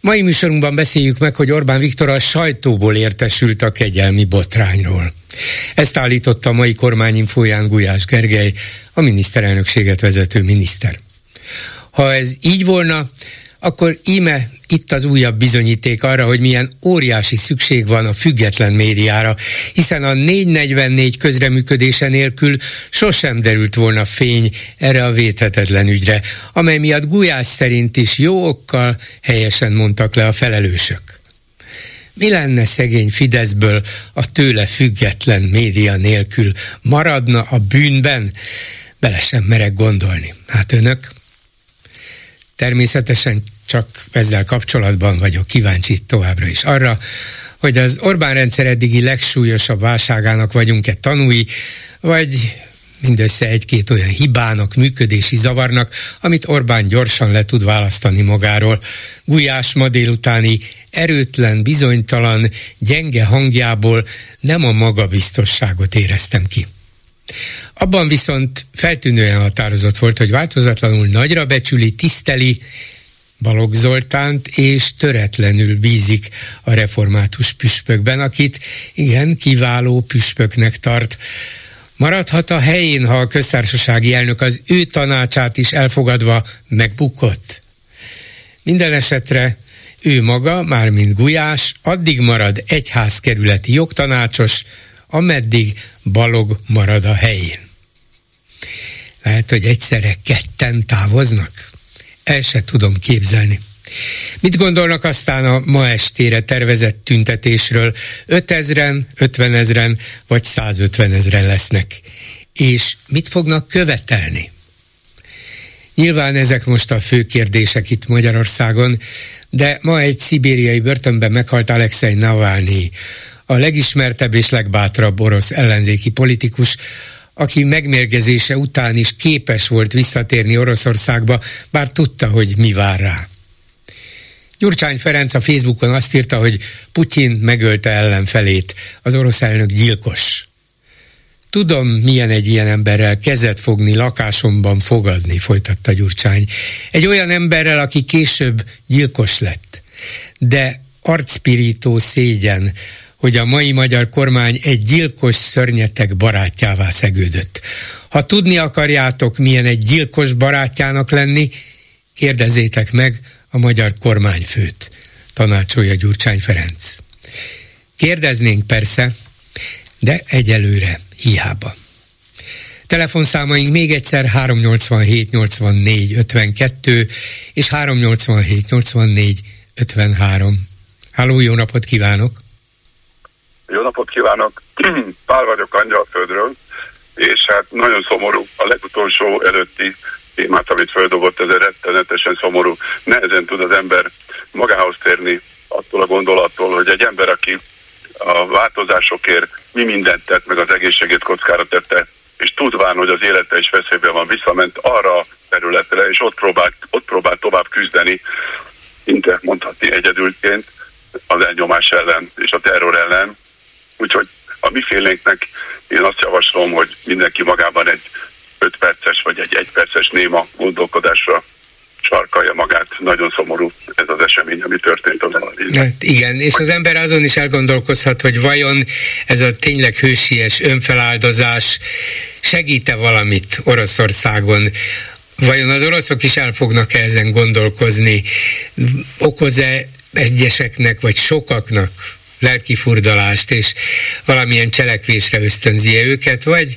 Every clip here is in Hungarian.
Mai műsorunkban beszéljük meg, hogy Orbán Viktor a sajtóból értesült a kegyelmi botrányról. Ezt állította a mai kormányinfóján Gulyás Gergely, a miniszterelnökséget vezető miniszter. Ha ez így volna, akkor íme itt az újabb bizonyíték arra, hogy milyen óriási szükség van a független médiára, hiszen a 444 közreműködése nélkül sosem derült volna fény erre a véthetetlen ügyre, amely miatt Gulyás szerint is jó okkal helyesen mondtak le a felelősök. Mi lenne szegény Fideszből a tőle független média nélkül? Maradna a bűnben? Bele sem merek gondolni. Hát önök? Természetesen csak ezzel kapcsolatban vagyok kíváncsi továbbra is arra, hogy az Orbán rendszer eddigi legsúlyosabb válságának vagyunk-e tanúi, vagy mindössze egy-két olyan hibának, működési zavarnak, amit Orbán gyorsan le tud választani magáról. Gulyás ma délutáni erőtlen, bizonytalan, gyenge hangjából nem a magabiztosságot éreztem ki. Abban viszont feltűnően határozott volt, hogy változatlanul nagyra becsüli, tiszteli, Balogh Zoltánt, és töretlenül bízik a református püspökben, akit igen, kiváló püspöknek tart. Maradhat a helyén, ha a köztársasági elnök az ő tanácsát is elfogadva megbukott? Minden esetre ő maga, mármint Gulyás, addig marad egyházkerületi jogtanácsos, ameddig Balog marad a helyén. Lehet, hogy egyszerre ketten távoznak? el se tudom képzelni. Mit gondolnak aztán a ma estére tervezett tüntetésről? 5000-en, 50 ezeren vagy 150 ezeren lesznek. És mit fognak követelni? Nyilván ezek most a fő kérdések itt Magyarországon, de ma egy szibériai börtönben meghalt Alexei Navalnyi, a legismertebb és legbátrabb orosz ellenzéki politikus, aki megmérgezése után is képes volt visszatérni Oroszországba, bár tudta, hogy mi vár rá. Gyurcsány Ferenc a Facebookon azt írta, hogy Putyin megölte ellenfelét, az orosz elnök gyilkos. Tudom, milyen egy ilyen emberrel kezet fogni, lakásomban fogadni, folytatta Gyurcsány. Egy olyan emberrel, aki később gyilkos lett. De arcpirító szégyen, hogy a mai magyar kormány egy gyilkos szörnyetek barátjává szegődött. Ha tudni akarjátok, milyen egy gyilkos barátjának lenni, kérdezzétek meg a magyar kormányfőt, tanácsolja Gyurcsány Ferenc. Kérdeznénk persze, de egyelőre hiába. Telefonszámaink még egyszer 387 84 52 és 387 84 53. Háló, jó napot kívánok! Jó napot kívánok! Pál vagyok Angyalföldről, és hát nagyon szomorú a legutolsó előtti témát, amit földobott, ez rettenetesen szomorú. Nehezen tud az ember magához térni attól a gondolattól, hogy egy ember, aki a változásokért mi mindent tett, meg az egészségét kockára tette, és tudván, hogy az élete is veszélyben van, visszament arra a területre, és ott próbált, ott próbált tovább küzdeni, szinte mondhatni egyedülként, az elnyomás ellen és a terror ellen, Úgyhogy a mi félénknek én azt javaslom, hogy mindenki magában egy 5 perces vagy egy 1 perces néma gondolkodásra sarkalja magát. Nagyon szomorú ez az esemény, ami történt az hát Igen, és az ember azon is elgondolkozhat, hogy vajon ez a tényleg hősies önfeláldozás segíte valamit Oroszországon, vajon az oroszok is el fognak -e ezen gondolkozni, okoz-e egyeseknek vagy sokaknak lelki furdalást, és valamilyen cselekvésre ösztönzi őket, vagy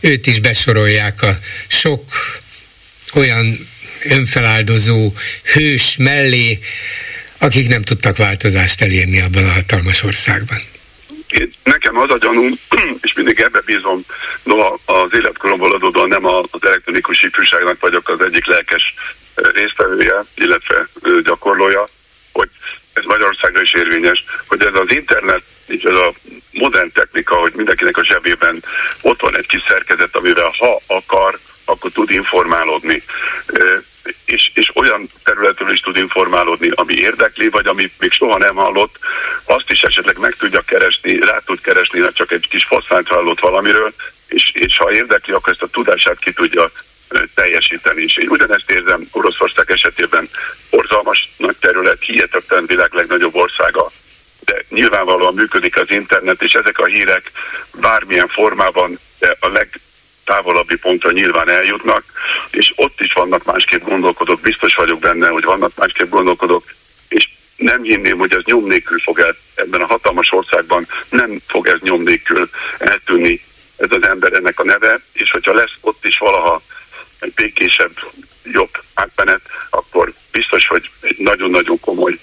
őt is besorolják a sok olyan önfeláldozó hős mellé, akik nem tudtak változást elérni abban a hatalmas országban. Nekem az a gyanúm, és mindig ebbe bízom, no, az életkoromból adódóan nem az elektronikus ifjúságnak vagyok az egyik lelkes résztvevője, illetve gyakorlója, hogy ez Magyarországra is érvényes, hogy ez az internet és ez a modern technika, hogy mindenkinek a zsebében ott van egy kis szerkezet, amivel ha akar, akkor tud informálódni. És, és olyan területről is tud informálódni, ami érdekli, vagy ami még soha nem hallott, azt is esetleg meg tudja keresni, rá tud keresni, ha csak egy kis foszfánt hallott valamiről, és, és ha érdekli, akkor ezt a tudását ki tudja teljesíteni. És én ugyanezt érzem Oroszország esetében. Borzalmas nagy terület, hihetetlen világ legnagyobb országa, de nyilvánvalóan működik az internet, és ezek a hírek bármilyen formában, a legtávolabbi pontra nyilván eljutnak, és ott is vannak másképp gondolkodók, biztos vagyok benne, hogy vannak másképp gondolkodók, és nem hinném, hogy ez nyom nélkül fog el, ebben a hatalmas országban nem fog ez nyom nélkül eltűnni ez az ember ennek a neve, és hogyha lesz ott is valaha egy békésebb, jobb átmenet, akkor biztos, hogy egy nagyon-nagyon komoly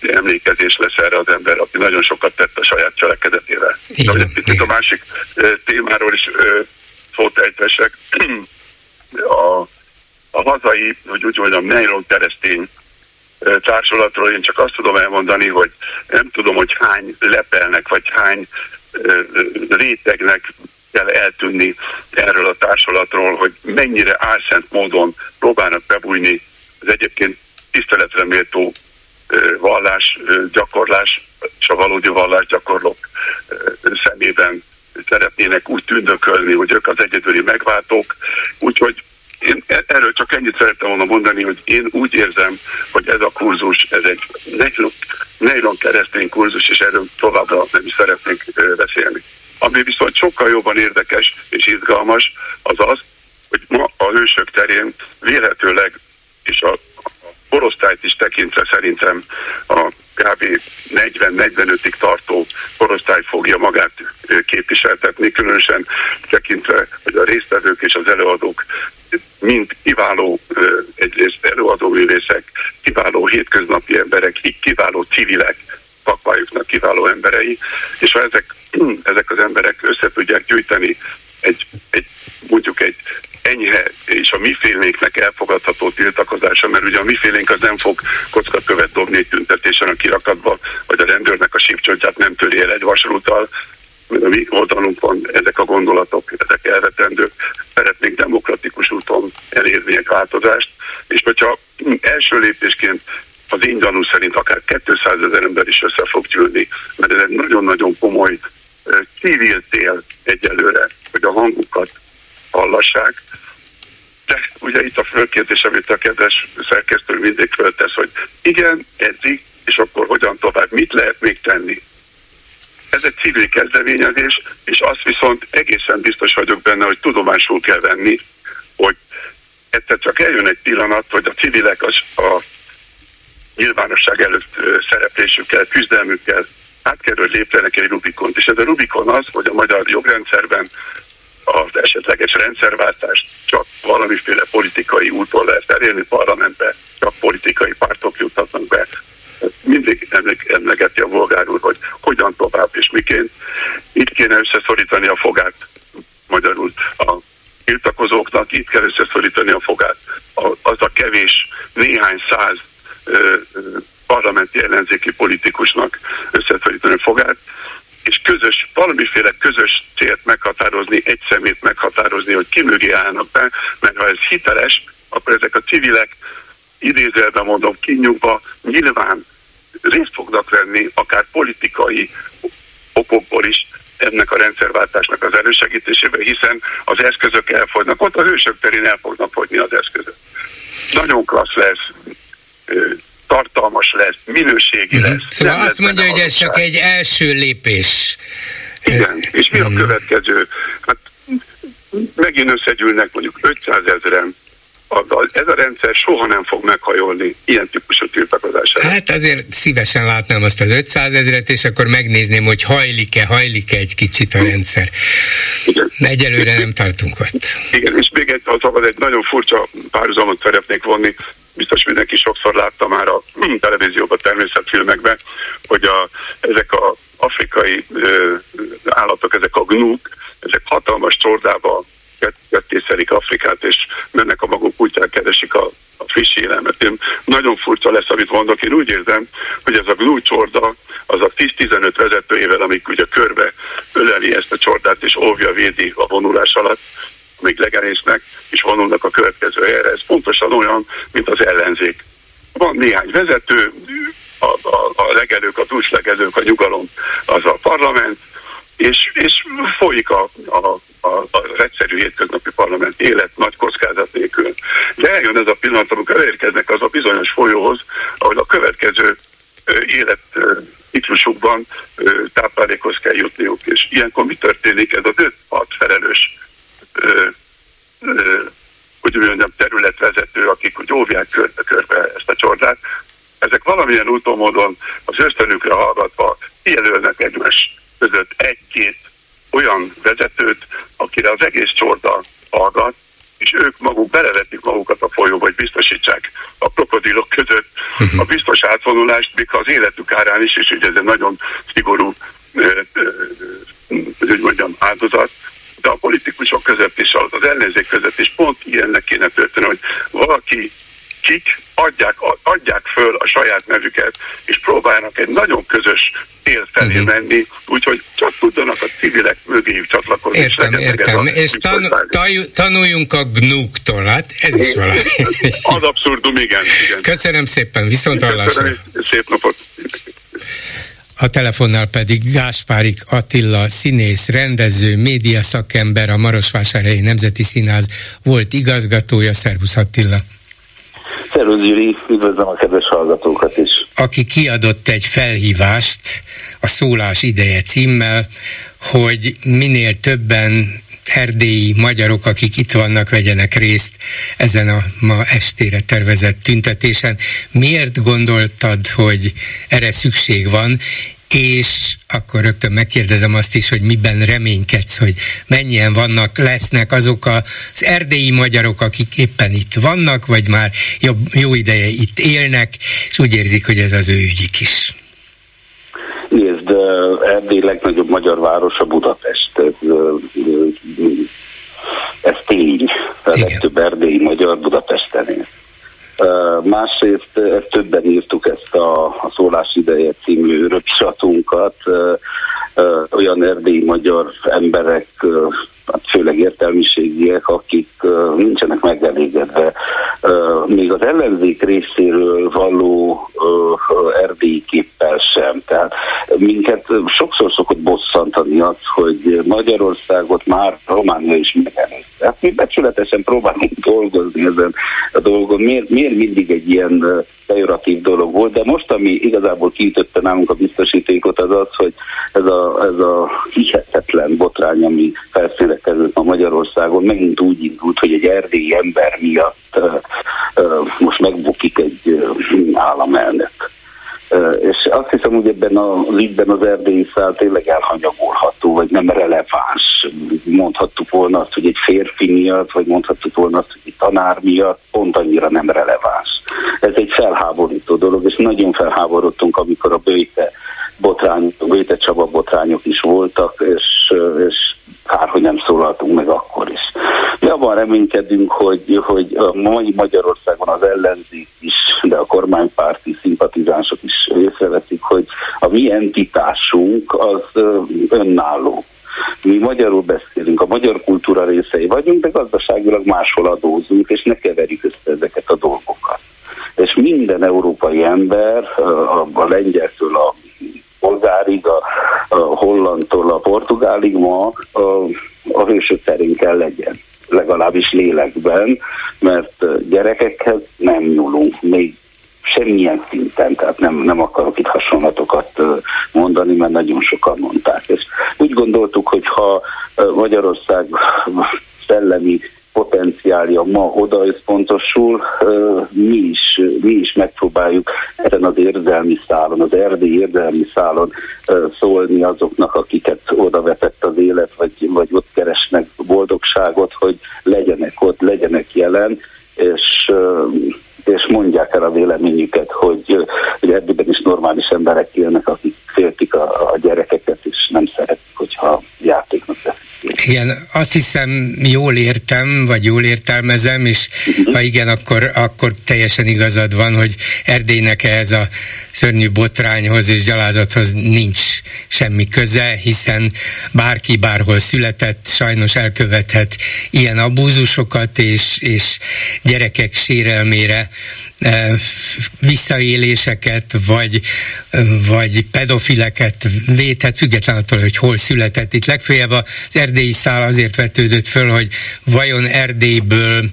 emlékezés lesz erre az ember, aki nagyon sokat tett a saját cselekedetével. Igen, De picit a másik témáról is szót ejtesek. A, a hazai, hogy úgy mondjam, nylon keresztény társulatról én csak azt tudom elmondani, hogy nem tudom, hogy hány lepelnek, vagy hány rétegnek kell eltűnni erről a társulatról, hogy mennyire álszent módon próbálnak bebújni az egyébként tiszteletre méltó vallás gyakorlás és a valódi vallás gyakorlók szemében szeretnének úgy tündökölni, hogy ők az egyedüli megváltók. Úgyhogy én e- erről csak ennyit szerettem volna mondani, hogy én úgy érzem, hogy ez a kurzus, ez egy nejlon keresztény kurzus, és erről továbbra nem is szeretnénk beszélni. Ami viszont sokkal jobban érdekes és izgalmas, az az, hogy ma a hősök terén vélhetőleg, és a korosztályt is tekintve szerintem a kb. 40-45-ig tartó korosztály fogja magát képviseltetni, különösen tekintve, hogy a résztvevők és az előadók mind kiváló egyrészt előadóművészek, kiváló hétköznapi emberek, kiváló civilek, szakmájuknak kiváló emberei, és ha ezek, ezek az emberek össze tudják gyűjteni egy, egy mondjuk egy enyhe és a mi félénknek elfogadható tiltakozása, mert ugye a mi félénk az nem fog kockakövet dobni egy tüntetésen a kirakatba, vagy a rendőrnek a sípcsontját nem töri el egy vasrúttal, a mi oldalunkon ezek a gondolatok, ezek elvetendők, szeretnénk demokratikus úton elérni egy változást, és hogyha első lépésként az én gyanú szerint akár 200 ezer ember is össze fog gyűlni, mert ez egy nagyon-nagyon komoly civil tél egyelőre, hogy a hangukat hallassák. De ugye itt a fölkérdés, amit a kedves szerkesztő mindig föltesz, hogy igen, eddig, és akkor hogyan tovább, mit lehet még tenni? Ez egy civil kezdeményezés, és azt viszont egészen biztos vagyok benne, hogy tudomásul kell venni, hogy egyszer csak eljön egy pillanat, hogy a civilek az, a nyilvánosság előtt szereplésükkel, küzdelmükkel át kell, hogy léptenek egy Rubikont. És ez a Rubikon az, hogy a magyar jogrendszerben az esetleges rendszerváltást csak valamiféle politikai úton lehet elérni parlamentbe, csak politikai pártok juthatnak be. Mindig emlegeti a bolgár úr, hogy hogyan tovább és miként. Itt kéne összeszorítani a fogát, magyarul a tiltakozóknak, itt kell összeszorítani a fogát. Az a kevés, néhány száz parlamenti ellenzéki politikusnak összeszorítani a fogát, és közös, valamiféle közös célt meghatározni, egy szemét meghatározni, hogy ki mögé állnak be, mert ha ez hiteles, akkor ezek a civilek idézelben mondom kinyugva nyilván részt fognak venni, akár politikai okokból is ennek a rendszerváltásnak az elősegítésében, hiszen az eszközök elfogynak. Ott a hősök terén el fognak fogyni az eszközök. Nagyon klassz lesz, tartalmas lesz, minőségi uh-huh. lesz. Szóval azt mondja, hogy ez csak egy első lépés. Igen, és mi a mhm. következő? Hát megint összegyűlnek mondjuk 500 ezeren, ez a rendszer soha nem fog meghajolni ilyen típusú tiltakozásra. Hát azért szívesen látnám azt az 500 ezeret, és akkor megnézném, hogy hajlik-e, hajlik-e egy kicsit a rendszer. Igen. Egyelőre nem tartunk ott. Igen, és még egy, ha szabad, egy nagyon furcsa párhuzamot szeretnék vonni, biztos mindenki sokszor látta már a televízióban, természetfilmekben, hogy a, ezek a afrikai ö, állatok, ezek a gnúk, ezek hatalmas csordába kettészelik Afrikát, és mennek a maguk útján, keresik a, a friss élemet. Én nagyon furcsa lesz, amit mondok. Én úgy érzem, hogy ez a glúcsorda az a 10-15 vezetőjével, amik ugye körbe öleli ezt a csordát és óvja, védi a vonulás alatt, még legerésznek, és vonulnak a következő helyre. Ez pontosan olyan, mint az ellenzék. Van néhány vezető, a, a, a legelők, a dúslegelők, a nyugalom, az a parlament, és, és folyik a, a, a, az egyszerű hétköznapi parlament élet nagy kockázat nélkül. De eljön ez a pillanat, amikor elérkeznek az a bizonyos folyóhoz, ahol a következő élet ciklusukban táplálékhoz kell jutniuk. És ilyenkor mi történik? Ez az öt felelős hogy mondjam, területvezető, akik úgy óvják körbe-körbe ezt a csordát, ezek valamilyen úton módon az ösztönükre hallgatva jelölnek egymás között egy-két olyan vezetőt, akire az egész csorda hallgat, és ők maguk belevetik magukat a folyóba, hogy biztosítsák a krokodilok között uh-huh. a biztos átvonulást, még az életük árán is, és ugye ez egy nagyon szigorú, hogy mondjam, áldozat, de a politikusok között is, az ellenzék között is pont ilyennek kéne történni, hogy valaki kik adják, adják föl a saját nevüket, és próbálnak egy nagyon közös él felé uh-huh. menni, úgyhogy csak tudjanak a civilek mögéjük csatlakozni. Értem, és értem. És tan, taj, tanuljunk a gnúktól, hát ez is valami. Az abszurdum, igen. igen. Köszönöm szépen, viszont hallásra. Szép napot. A telefonnál pedig Gáspárik Attila, színész, rendező, média szakember, a Marosvásárhelyi Nemzeti Színház volt igazgatója. Szervusz Attila! Szervusz Gyuri, üdvözlöm a kedves hallgatókat is! Aki kiadott egy felhívást a Szólás ideje címmel, hogy minél többen erdélyi magyarok, akik itt vannak, vegyenek részt ezen a ma estére tervezett tüntetésen. Miért gondoltad, hogy erre szükség van, és akkor rögtön megkérdezem azt is, hogy miben reménykedsz, hogy mennyien vannak, lesznek azok az erdélyi magyarok, akik éppen itt vannak, vagy már jobb, jó ideje itt élnek, és úgy érzik, hogy ez az ő ügyik is. Nézd, Erdély legnagyobb magyar városa Budapest. Ez, ez tény. A legtöbb erdélyi magyar Budapesten él. Másrészt ezt többen írtuk ezt a, a Szólás ideje című röpsatunkat, olyan erdélyi magyar emberek, főleg értelmiségiek, akik nincsenek megelégedve. Még az ellenzék részéről való erdélyi képpel sem. Tehát minket sokszor szokott bosszantani az, hogy Magyarországot már Románia is megelőzte. Hát mi becsületesen próbálunk dolgozni ezen a dolgon. Miért, miért mindig egy ilyen pejoratív dolog volt, de most, ami igazából kiütötte nálunk a biztosítékot, az az, hogy ez a, ez a hihetetlen botrány, ami felszínre került ma Magyarországon, megint úgy indult, hogy egy erdélyi ember miatt most megbukik egy államelnök. És azt hiszem, hogy ebben az ügyben az erdélyi szál tényleg elhanyagolható, vagy nem releváns. Mondhattuk volna azt, hogy egy férfi miatt, vagy mondhattuk volna azt, hogy egy tanár miatt, pont annyira nem releváns. Ez egy felháborító dolog, és nagyon felháborodtunk, amikor a bőjte botrány, a bőjte Csaba botrányok is voltak, és, és kár, hogy nem szólaltunk meg akkor is. Mi abban reménykedünk, hogy, hogy a mai Magyarországon az ellenzék is, de a kormánypárti szimpatizánsok is észreveszik, hogy a mi entitásunk az önálló. Mi magyarul beszélünk, a magyar kultúra részei vagyunk, de gazdaságilag máshol adózunk, és ne keverjük össze ezeket a dolgokat. És minden európai ember, a, lengyeltől a bolgárig, a, a hollandtól a portugálig ma a, a hősök terén kell legyen legalábbis lélekben, mert gyerekekhez nem nyúlunk, még semmilyen szinten, tehát nem, nem akarok itt hasonlatokat mondani, mert nagyon sokan mondták. És úgy gondoltuk, hogy ha Magyarország szellemi potenciálja ma oda összpontosul, mi is, mi is megpróbáljuk ezen az érzelmi szálon, az erdély érzelmi szálon szólni azoknak, akiket oda vetett az élet, vagy, vagy ott keresnek boldogságot, hogy legyenek ott, legyenek jelen, és és mondják el a véleményüket, hogy, hogy ebben is normális emberek élnek, akik féltik a, a gyerekeket, és nem szeretik, hogyha teszik. Igen, azt hiszem jól értem, vagy jól értelmezem, és uh-huh. ha igen, akkor, akkor teljesen igazad van, hogy Erdélynek ehhez a szörnyű botrányhoz és gyalázathoz nincs semmi köze, hiszen bárki bárhol született, sajnos elkövethet ilyen abúzusokat, és, és gyerekek sérelmére visszaéléseket, vagy, vagy pedofileket védhet, független attól, hogy hol született. Itt legfőjebb az erdélyi szál azért vetődött föl, hogy vajon Erdélyből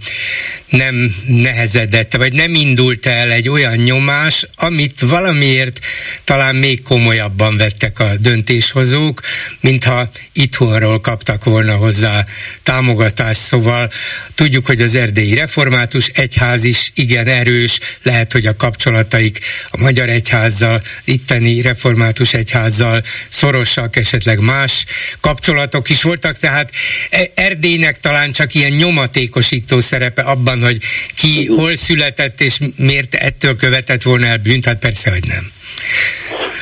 nem nehezedett, vagy nem indult el egy olyan nyomás, amit valamiért talán még komolyabban vettek a döntéshozók, mintha itthonról kaptak volna hozzá támogatást. Szóval tudjuk, hogy az erdélyi református egyház is igen erős, lehet, hogy a kapcsolataik a magyar egyházzal, itteni református egyházzal szorosak, esetleg más kapcsolatok is voltak, tehát e- Erdélynek talán csak ilyen nyomatékosító szerepe abban, van, hogy ki hol született, és miért ettől követett volna el bűnt, hát persze, hogy nem.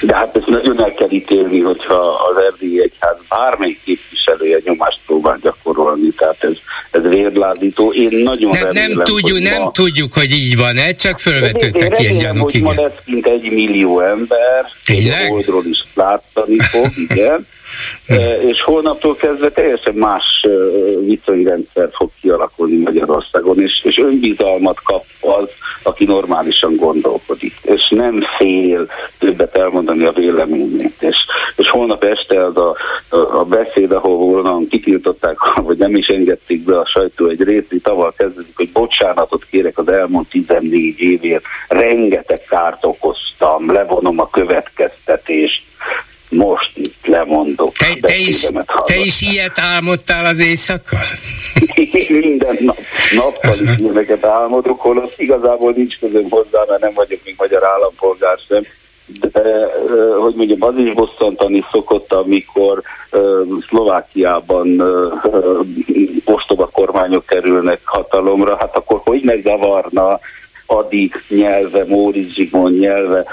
De hát ezt nagyon el kell ítélni, hogyha az erdélyi egyház bármelyik képviselője nyomást próbál gyakorolni, tehát ez, ez vérlázító. Én nagyon nem, remélem, nem tudjuk, nem ma... tudjuk, hogy így van, ez csak fölvetődtek ilyen gyanúk. hogy igen. ma lesz mint egy millió ember, Tényleg? oldról is látszani fog, igen. és holnaptól kezdve teljesen más viszonyrendszer fog kialakulni Magyarországon, és, és önbizalmat kap az, aki normálisan gondolkodik, és nem fél többet elmondani a véleményét. És, és holnap este az a, a, a beszéd, ahol volna kitiltották, vagy nem is engedték be a sajtó egy részét, avval kezdődik, hogy bocsánatot kérek az elmúlt 14 évért, rengeteg kárt okoztam, levonom a következtetést, most itt lemondok. Te, te, is, te is ilyet álmodtál az éjszaka? Én minden nap, nappal is ilyeneket álmodok, holott igazából nincs közöm hozzá, mert nem vagyok még magyar állampolgár sem. De, hogy mondjam, az is bosszantani szokott, amikor Szlovákiában ostoba kormányok kerülnek hatalomra, hát akkor hogy megzavarna Adig nyelve, Móricz Zsigmond nyelve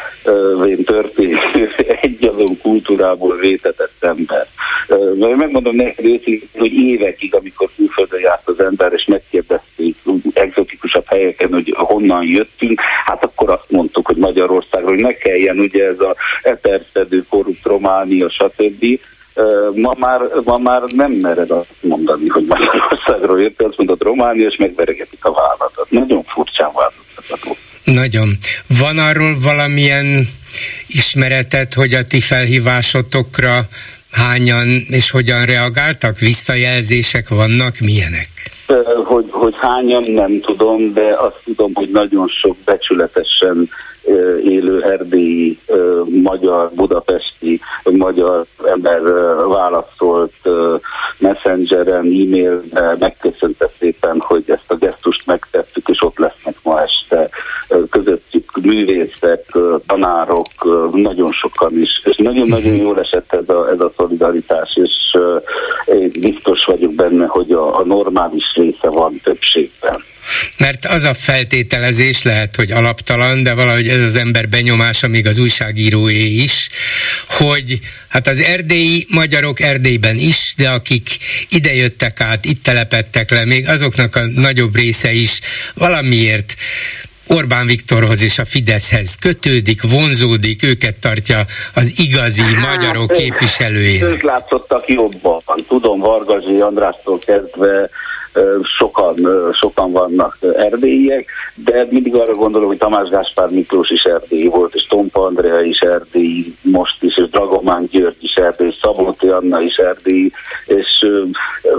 történő egyazon kultúrából vétetett ember. Mert megmondom neked őszintén, hogy évekig, amikor külföldön járt az ember, és megkérdezték exotikusabb helyeken, hogy honnan jöttünk, hát akkor azt mondtuk, hogy Magyarországról, hogy ne kelljen ugye ez a eterszedő, korrupt Románia, stb. Ma már, ma már nem mered azt mondani, hogy Magyarországról jött, azt mondod Románia, és megveregetik a vállalat. Nagyon furcsán változtatható. Nagyon. Van arról valamilyen ismeretet, hogy a ti felhívásotokra hányan és hogyan reagáltak? Visszajelzések vannak? Milyenek? Hogy, hogy hányan nem tudom, de azt tudom, hogy nagyon sok becsületesen élő erdélyi, magyar, budapesti, magyar ember válaszolt messengeren, e-mailben, megköszönte szépen, hogy ezt a gesztust megtettük, és ott lesznek ma este közöttük művészek, tanárok, nagyon sokan is. És nagyon-nagyon jól esett ez a, ez a szolidaritás, és én biztos vagyok benne, hogy a, a normális része van többségben. Mert az a feltételezés lehet, hogy alaptalan, de valahogy ez az ember benyomása, még az újságíróé is, hogy hát az erdélyi magyarok Erdélyben is, de akik idejöttek át, itt telepettek le, még azoknak a nagyobb része is valamiért Orbán Viktorhoz és a Fideszhez kötődik, vonzódik, őket tartja az igazi hát, magyarok képviselőjének. Ők látszottak jobban. Tudom, Vargazsi Andrástól kezdve sokan, sokan vannak erdélyiek, de mindig arra gondolom, hogy Tamás Gáspár Miklós is erdélyi volt, és Tompa Andrea is erdélyi most is, és Dragomán György is erdélyi, Szabolti Anna is erdélyi, és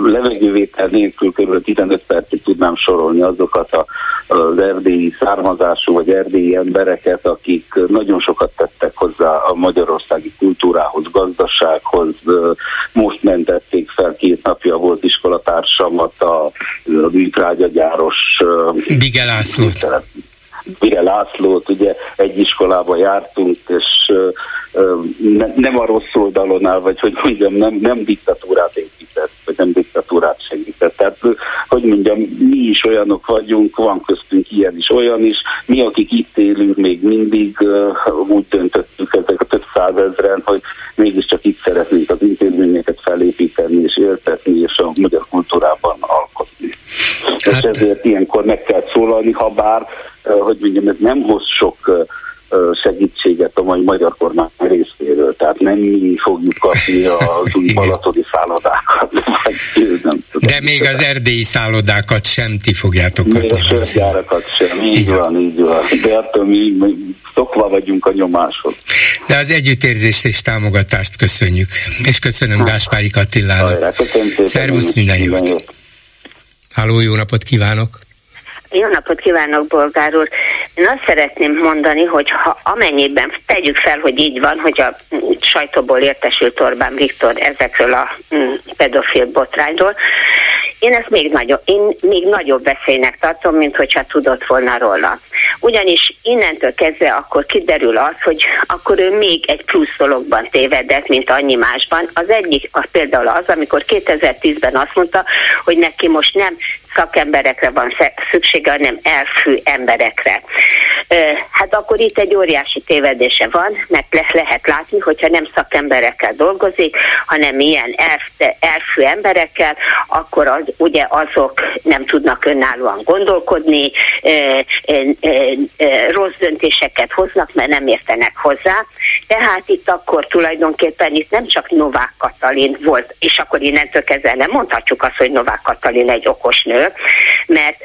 levegővétel nélkül kb. 15 percig tudnám sorolni azokat a, az erdélyi származású vagy erdélyi embereket, akik nagyon sokat tettek hozzá a magyarországi kultúrához, gazdasághoz. Most mentették fel két napja volt iskolatársamat a a, műtrágyagyáros Bige Bige Lászlót, ugye egy iskolába jártunk, és ne, nem a rossz oldalon áll, vagy hogy mondjam, nem, nem diktatúrát épített, vagy nem diktatúrát segített. Tehát, hogy mondjam, mi is olyanok vagyunk, van köztünk ilyen is, olyan is. Mi, akik itt élünk, még mindig úgy döntöttük ezek a több százezren, hogy mégiscsak itt szeretnénk az intézményeket felépíteni és éltetni, és a ezért ilyenkor meg kell szólalni, ha bár, hogy mondjam, ez nem hoz sok segítséget a mai magyar kormány részéről. Tehát nem mi fogjuk kapni az új balatoni szállodákat. De még az erdélyi szállodákat sem ti fogjátok kapni. Még a sem. Így Igen. van, így van. De attól mi, mi szokva vagyunk a nyomáshoz. De az együttérzést és támogatást köszönjük. És köszönöm hát. Gáspári Kattilának. Szervusz, minden jót. Háló, jó napot kívánok! Jó napot kívánok, Bolgár úr! Én azt szeretném mondani, hogy ha amennyiben tegyük fel, hogy így van, hogy a sajtóból értesült Orbán Viktor ezekről a mm, pedofil botrányról, én ezt még nagyobb, én még nagyobb veszélynek tartom, mint hogyha tudott volna róla. Ugyanis innentől kezdve akkor kiderül az, hogy akkor ő még egy plusz dologban tévedett, mint annyi másban. Az egyik az például az, amikor 2010-ben azt mondta, hogy neki most nem szakemberekre van szüksége, hanem elfű emberekre. Hát akkor itt egy óriási tévedése van, mert le lehet látni, hogyha nem szakemberekkel dolgozik, hanem ilyen elf, elfű emberekkel, akkor az, ugye azok nem tudnak önállóan gondolkodni, rossz döntéseket hoznak, mert nem értenek hozzá. Tehát itt akkor tulajdonképpen itt nem csak Novák Katalin volt, és akkor innentől kezdve nem mondhatjuk azt, hogy Novák Katalin egy okos nő, mert,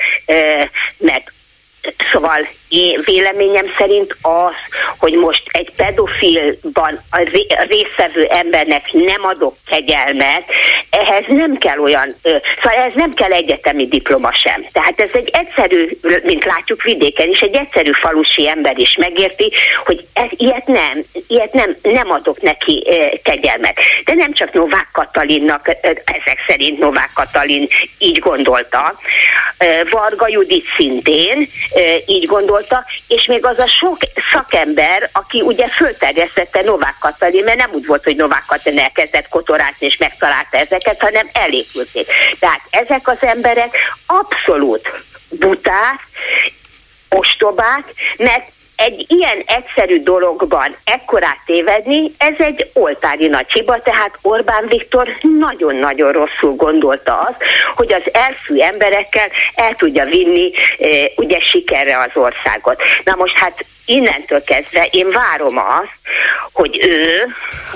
mert Szóval én véleményem szerint az, hogy most egy pedofilban a résztvevő embernek nem adok kegyelmet, ehhez nem kell olyan, szóval ehhez nem kell egyetemi diploma sem. Tehát ez egy egyszerű, mint látjuk vidéken is, egy egyszerű falusi ember is megérti, hogy ez, ilyet nem, ilyet nem, nem adok neki kegyelmet. De nem csak Novák Katalinnak, ezek szerint Novák Katalin így gondolta, Varga Judit szintén így gondolta, és még az a sok szakember, aki ugye fölterjesztette Novák Katalin, mert nem úgy volt, hogy Novák Katalin elkezdett kotorásni és megtalálta ezeket, hanem elépülték. Tehát ezek az emberek abszolút buták, ostobák, mert egy ilyen egyszerű dologban ekkorát tévedni, ez egy oltári nagy hiba, tehát Orbán Viktor nagyon-nagyon rosszul gondolta azt, hogy az elfű emberekkel el tudja vinni e, ugye sikerre az országot. Na most hát innentől kezdve én várom azt, hogy ő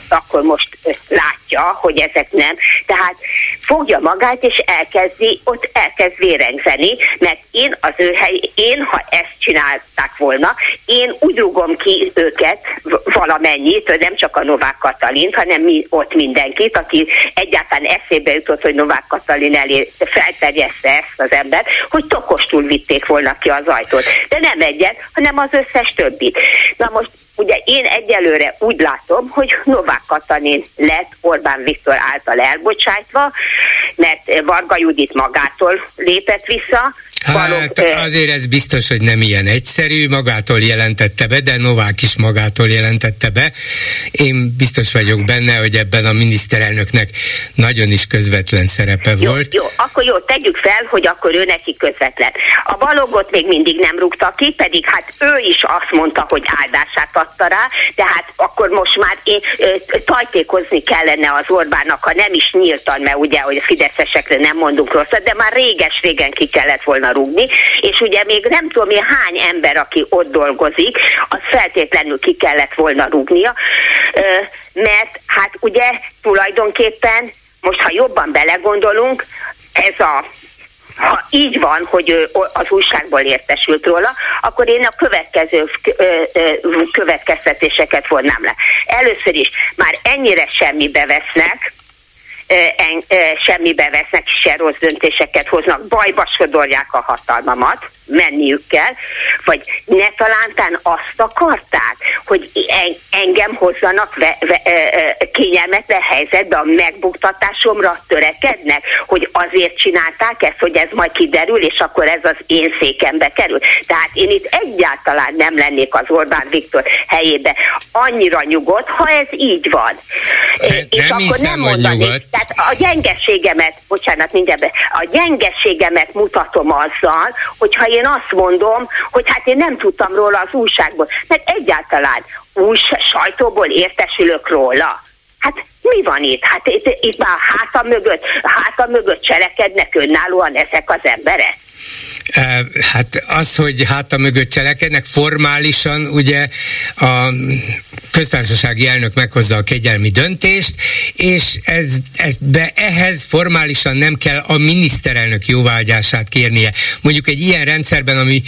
akkor most látja, hogy ezek nem, tehát fogja magát és elkezdi, ott elkezd vérengzeni, mert én az ő hely, én ha ezt csinálták volna, én úgy rúgom ki őket valamennyit, nem csak a Novák Katalin, hanem mi, ott mindenkit, aki egyáltalán eszébe jutott, hogy Novák Katalin elé felterjeszte ezt az ember, hogy tokostul vitték volna ki az ajtót. De nem egyet, hanem az összes többit. Na most Ugye én egyelőre úgy látom, hogy Novák Katalin lett Orbán Viktor által elbocsájtva, mert Varga Judit magától lépett vissza, Hát azért ez biztos, hogy nem ilyen egyszerű, magától jelentette be, de Novák is magától jelentette be. Én biztos vagyok benne, hogy ebben a miniszterelnöknek nagyon is közvetlen szerepe jó, volt. Jó, akkor jó, tegyük fel, hogy akkor ő neki közvetlen. A balogot még mindig nem rúgta ki, pedig hát ő is azt mondta, hogy áldását adta rá, tehát akkor most már én, tajtékozni kellene az Orbánnak, ha nem is nyíltan, mert ugye, hogy a fideszesekre nem mondunk rosszat, de már réges-régen ki kellett volna rúgni, és ugye még nem tudom én hány ember, aki ott dolgozik, az feltétlenül ki kellett volna rúgnia, mert hát ugye tulajdonképpen most ha jobban belegondolunk, ez a ha így van, hogy az újságból értesült róla, akkor én a következő következtetéseket vonnám le. Először is már ennyire semmibe vesznek, semmibe vesznek, se rossz döntéseket hoznak, bajba sodorják a hatalmamat, menniük kell, vagy ne talántán azt akarták, hogy engem hozzanak ve, ve, kényelmetlen helyzetbe, a megbuktatásomra törekednek, hogy azért csinálták ezt, hogy ez majd kiderül, és akkor ez az én székembe kerül. Tehát én itt egyáltalán nem lennék az Orbán Viktor helyébe annyira nyugodt, ha ez így van. De és nem akkor nem mondanék, tehát a gyengeségemet, bocsánat, mindjárt, a gyengeségemet mutatom azzal, hogyha én azt mondom, hogy hát én nem tudtam róla az újságból, mert egyáltalán új sajtóból értesülök róla. Hát mi van itt? Hát itt, itt már háta mögött, háta mögött cselekednek önállóan ezek az emberek. Hát az, hogy háta mögött cselekednek, formálisan ugye a köztársasági elnök meghozza a kegyelmi döntést, és ez, ez be, ehhez formálisan nem kell a miniszterelnök jóvágyását kérnie. Mondjuk egy ilyen rendszerben, ami,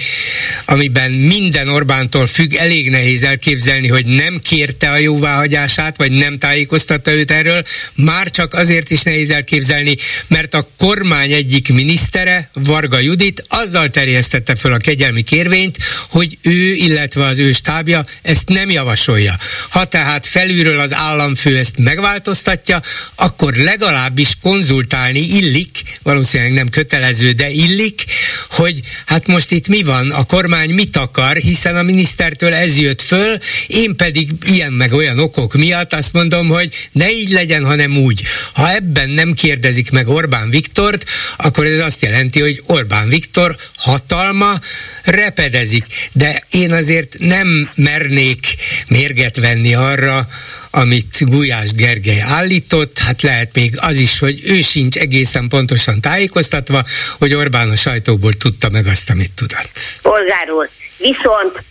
amiben minden Orbántól függ, elég nehéz elképzelni, hogy nem kérte a jóváhagyását, vagy nem tájékoztatta őt erről, már csak azért is nehéz elképzelni, mert a kormány egyik minisztere, Varga Judit, azzal terjesztette föl a kegyelmi kérvényt, hogy ő, illetve az ő stábja ezt nem javasolja. Ha tehát felülről az államfő ezt megváltoztatja, akkor legalábbis konzultálni illik, valószínűleg nem kötelező, de illik, hogy hát most itt mi van, a kormány mit akar, hiszen a minisztertől ez jött föl, én pedig ilyen meg olyan okok miatt azt mondom, hogy ne így legyen, hanem úgy. Ha ebben nem kérdezik meg Orbán Viktort, akkor ez azt jelenti, hogy Orbán Viktor hatalma repedezik. De én azért nem mernék mérget venni arra, amit Gulyás Gergely állított, hát lehet még az is, hogy ő sincs egészen pontosan tájékoztatva, hogy Orbán a sajtóból tudta meg azt, amit tudott. Polgár úr, viszont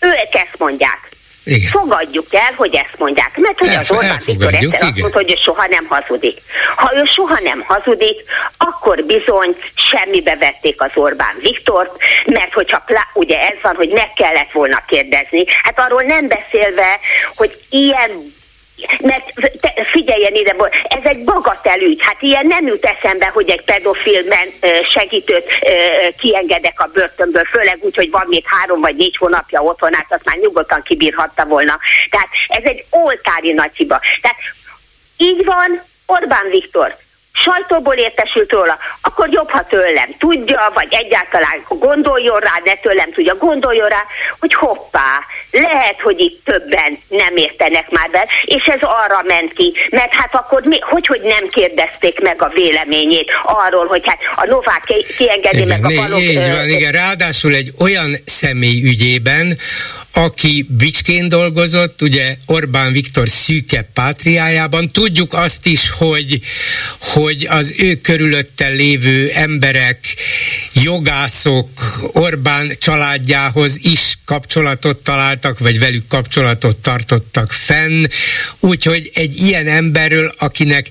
ők ezt mondják. Igen. Fogadjuk el, hogy ezt mondják. Mert hogy az Orbán Viktor egyszer azt mondta, hogy ő soha nem hazudik. Ha ő soha nem hazudik, akkor bizony semmibe vették az Orbán Viktort, mert hogyha plá, ugye ez van, hogy meg kellett volna kérdezni. Hát arról nem beszélve, hogy ilyen mert te, figyeljen ide, ez egy bagatelügy. Hát ilyen nem jut eszembe, hogy egy pedofil men, segítőt kiengedek a börtönből, főleg úgy, hogy van még három vagy négy hónapja otthon, hát azt már nyugodtan kibírhatta volna. Tehát ez egy oltári nagy hiba. Tehát így van, Orbán Viktor sajtóból értesült róla, akkor jobb, ha tőlem tudja, vagy egyáltalán gondoljon rá, ne tőlem tudja, gondoljon rá, hogy hoppá, lehet, hogy itt többen nem értenek már be, és ez arra ment ki, mert hát akkor mi, hogy, hogy nem kérdezték meg a véleményét arról, hogy hát a Novák kiengedi igen, meg a balok... Így van, igen, ráadásul egy olyan személy ügyében, aki Bicskén dolgozott, ugye Orbán Viktor szűke pátriájában. Tudjuk azt is, hogy, hogy az ő körülötte lévő emberek, jogászok Orbán családjához is kapcsolatot találtak, vagy velük kapcsolatot tartottak fenn. Úgyhogy egy ilyen emberről, akinek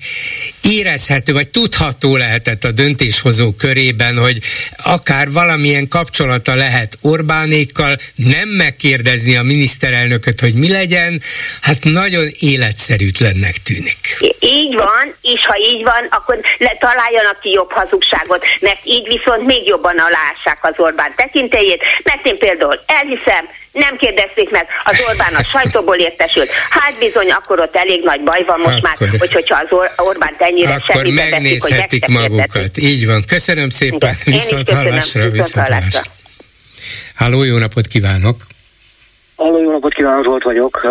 érezhető, vagy tudható lehetett a döntéshozó körében, hogy akár valamilyen kapcsolata lehet Orbánékkal, nem megkérdez kérdezni a miniszterelnököt, hogy mi legyen, hát nagyon életszerűtlennek tűnik. Így van, és ha így van, akkor le, találjanak ki jobb hazugságot, mert így viszont még jobban alássák az Orbán tekintélyét, mert én például elhiszem, nem kérdezték meg, az Orbán a sajtóból értesült. Hát bizony, akkor ott elég nagy baj van most akkor, már, hogy, hogyha az Or- Orbán ennyire Akkor megnézhetik teszik, hogy magukat. Így van. Köszönöm szépen. Viszont hallásra, viszont hallásra. Háló, jó napot kívánok! Halló, jó napot kívánok, Zsolt vagyok.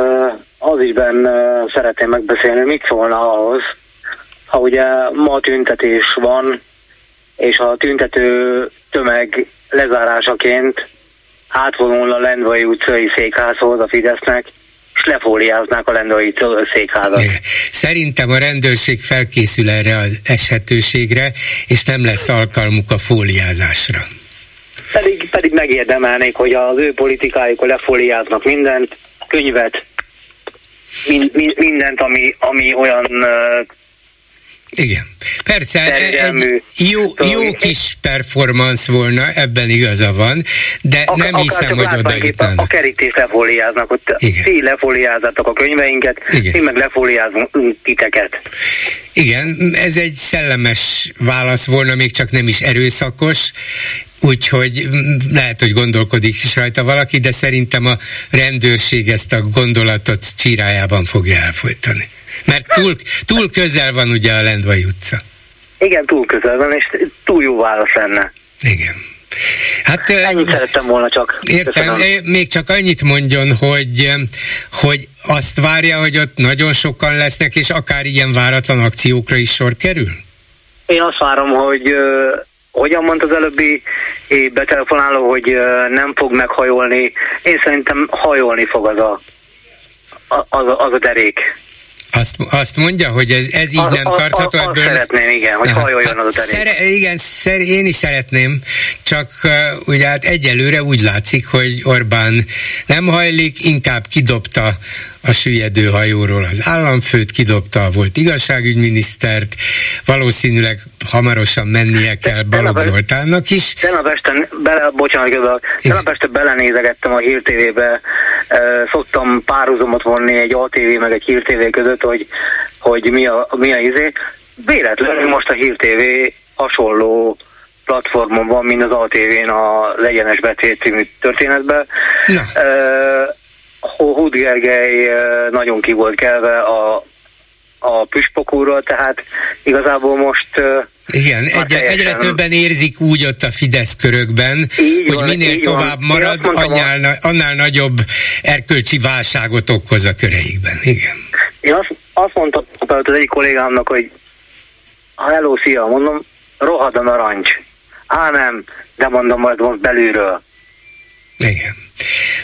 Az ígyben szeretném megbeszélni, mit szólna ahhoz, ha ugye ma tüntetés van, és a tüntető tömeg lezárásaként átvonul a Lendvai utcai székházhoz a Fidesznek, és lefóliáznák a Lendvai székházat. Szerintem a rendőrség felkészül erre az eshetőségre, és nem lesz alkalmuk a fóliázásra. Pedig, pedig megérdemelnék, hogy az ő politikájukon lefoliáznak mindent, könyvet, mind, mind, mindent, ami, ami olyan igen. Persze, egy jó, jó kis performance volna, ebben igaza van, de a, nem hiszem, hogy oda jutnának. A kerítés lefóliáznak, ott Igen. ti lefóliázzatok a könyveinket, Igen. mi meg lefóliázunk titeket. Igen, ez egy szellemes válasz volna, még csak nem is erőszakos, Úgyhogy lehet, hogy gondolkodik is rajta valaki, de szerintem a rendőrség ezt a gondolatot csirájában fogja elfolytani. Mert túl, túl közel van ugye a Lendvai utca. Igen, túl közel van, és túl jó válasz lenne. Igen. Hát, Ennyit szerettem volna csak. Értem, Köszönöm. még csak annyit mondjon, hogy, hogy azt várja, hogy ott nagyon sokan lesznek, és akár ilyen váratlan akciókra is sor kerül? Én azt várom, hogy hogyan mondta az előbbi betelefonáló, hogy nem fog meghajolni. Én szerintem hajolni fog az a, az a, az a derék. Azt, azt mondja, hogy ez, ez így a, nem a, tartható. A, a, ebből... szeretném, igen, hogy hajoljon hát az a szere, Igen, szer, én is szeretném, csak uh, ugye hát egyelőre úgy látszik, hogy Orbán nem hajlik, inkább kidobta a süllyedő hajóról az államfőt, kidobta volt igazságügyminisztert, valószínűleg hamarosan mennie kell Balogh Zoltánnak is. Tegnap este, bele, bocsánat, tegnap este belenézegettem a Hír TV-be, szoktam párhuzamot vonni egy ATV meg egy Hír TV között, hogy, hogy mi a, mi a izé. Véletlenül most a Hír TV hasonló platformon van, mint az ATV-n a Legyenes Betét című történetben. Na. Húd Gergely nagyon ki volt kelve a, a püspok tehát igazából most igen, egyre, egyre többen érzik úgy ott a Fidesz körökben, így hogy van, minél tovább van. marad, annál, a... annál nagyobb erkölcsi válságot okoz a köreikben. Igen. Én azt, azt mondtam az egyik kollégámnak, hogy hello, szia, mondom, rohad a narancs. Á, nem, de mondom, majd most belülről. Igen.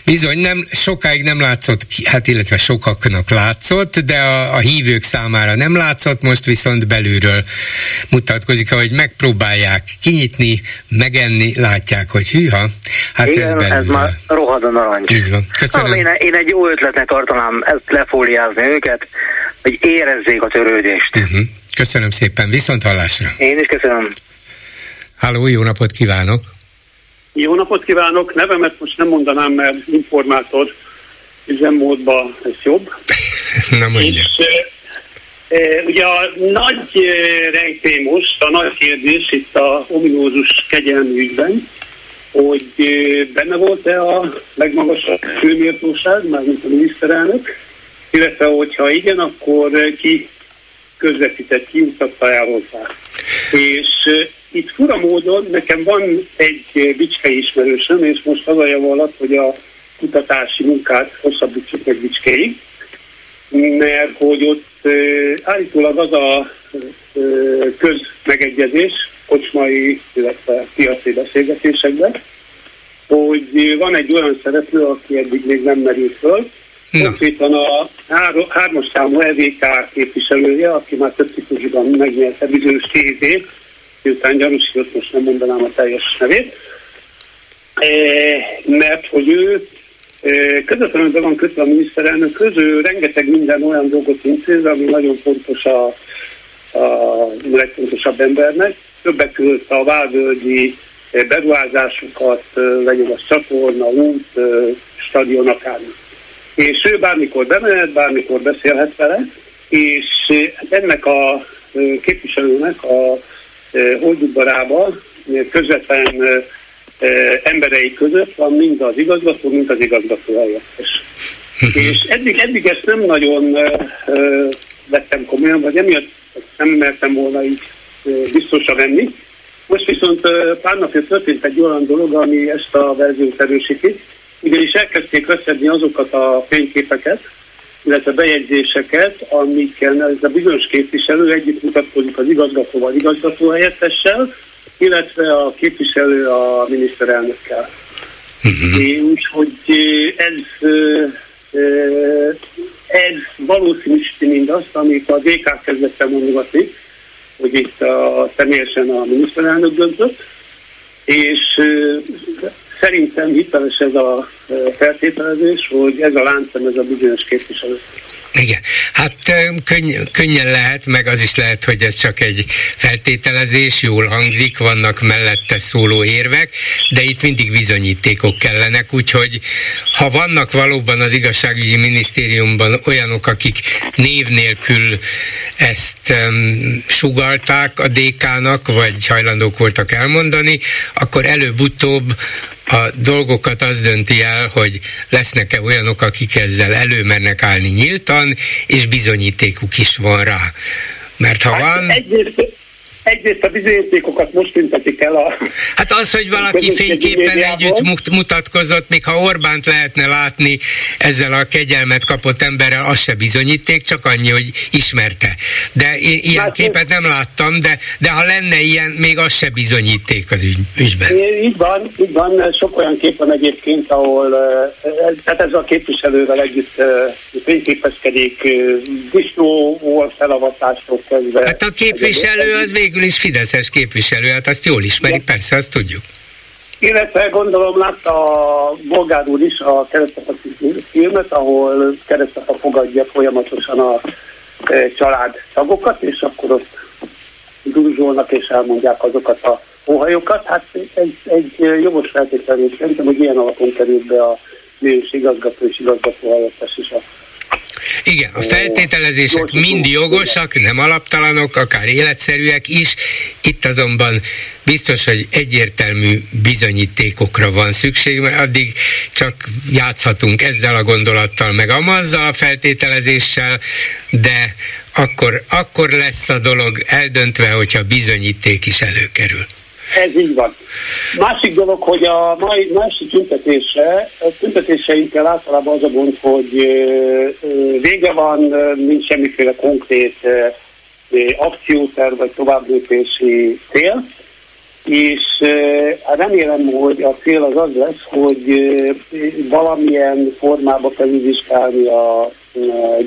Bizony, nem, sokáig nem látszott, hát illetve sokaknak látszott, de a, a hívők számára nem látszott, most viszont belülről mutatkozik, hogy megpróbálják kinyitni, megenni, látják, hogy hűha, hát Igen, ez belülről. ez már rohad a narancs. Így van. Köszönöm. én, én egy jó ötletnek tartanám ezt lefóliázni őket, hogy érezzék a törődést. Uh-huh. Köszönöm szépen, viszont hallásra. Én is köszönöm. Háló, jó napot kívánok! Jó napot kívánok! Nevemet most nem mondanám, mert informátor üzemmódban ez jobb. Na mondja. És, e, ugye a nagy e, rejtély most, a nagy kérdés itt a ominózus kegyelmi ügyben, hogy e, benne volt-e a legmagasabb főmértóság, mármint a miniszterelnök, illetve hogyha igen, akkor ki közvetített, ki utatta el hozzá. És itt fura módon nekem van egy bicskei ismerősöm, és most az a javaslat, hogy a kutatási munkát hosszabbítsuk meg bicskéig, mert hogy ott állítólag az a közmegegyezés, kocsmai, illetve piaci beszélgetésekben, hogy van egy olyan szereplő, aki eddig még nem merült föl, Konkrétan a hármas számú EVK képviselője, aki már több ciklusban megnyerte bizonyos tézét, miután gyanúsított, most nem mondanám a teljes nevét, e, mert hogy ő e, közvetlenül be van kötve a miniszterelnök közül, rengeteg minden olyan dolgot intéz, ami nagyon fontos a, a legfontosabb embernek. Többek között a válvölgyi beruházásokat, e, legyen a csatorna, út, stadion, akármi. És ő bármikor bemehet, bármikor beszélhet vele, és ennek a képviselőnek a oldudbarába közvetlen emberei között van mind az igazgató, mind az igazgató helyettes. Mhm. És eddig, eddig ezt nem nagyon vettem komolyan, vagy emiatt nem mertem volna így biztosra venni. Most viszont pár napja történt egy olyan dolog, ami ezt a verziót erősíti, ugyanis elkezdték összedni azokat a fényképeket, illetve bejegyzéseket, amikkel ez a bizonyos képviselő együtt mutatkozik az igazgatóval, igazgató helyettessel, illetve a képviselő a miniszterelnökkel. Uh-huh. Úgyhogy ez, ez valószínűsíti mindazt, amit a DK kezdett el mondogatni, hogy itt a, személyesen a miniszterelnök döntött, és Szerintem hiteles ez a e, feltételezés, hogy ez a láncem, ez a bizonyos képviselő. Igen, hát könny, könnyen lehet, meg az is lehet, hogy ez csak egy feltételezés, jól hangzik, vannak mellette szóló érvek, de itt mindig bizonyítékok kellenek, úgyhogy ha vannak valóban az igazságügyi minisztériumban olyanok, akik név nélkül ezt um, sugalták a DK-nak, vagy hajlandók voltak elmondani, akkor előbb-utóbb a dolgokat az dönti el, hogy lesznek-e olyanok, akik ezzel előmernek állni nyíltan, és bizonyítékuk is van rá. Mert ha hát van... Egyrészt, egyrészt a bizonyítékokat most tüntetik el a... Hát az, hogy valaki fényképpen együtt mutatkozott, még ha Orbánt lehetne látni ezzel a kegyelmet kapott emberrel, az se bizonyíték, csak annyi, hogy ismerte. De ilyen hát, képet nem láttam, de, de ha lenne ilyen, még az se bizonyíték az ügy, ügyben. Így van, így van, sok olyan kép van egyébként, ahol tehát ez a képviselővel együtt fényképezkedik, disznóval felavatástól kezdve. Hát a képviselő az végül is Fideszes képviselő, hát azt jól ismeri, ja. persze, azt tudjuk. Illetve gondolom látta a Bolgár úr is a keresztapa filmet, ahol keresztapa fogadja folyamatosan a család tagokat, és akkor ott dúzsolnak és elmondják azokat a óhajokat. Hát ez egy jogos feltételés. Szerintem, hogy ilyen alapon került be a nős igazgató és igazgató helyettes is a igen, a feltételezések mind jogosak, nem alaptalanok, akár életszerűek is. Itt azonban biztos, hogy egyértelmű bizonyítékokra van szükség, mert addig csak játszhatunk ezzel a gondolattal, meg amazzal a feltételezéssel, de akkor, akkor lesz a dolog eldöntve, hogyha bizonyíték is előkerül. Ez így van. Másik dolog, hogy a mai másik tüntetésre, a tüntetéseinkkel általában az a gond, hogy vége van, nincs semmiféle konkrét akcióterv vagy továbblépési cél, és remélem, hogy a cél az az lesz, hogy valamilyen formában felülvizsgálni a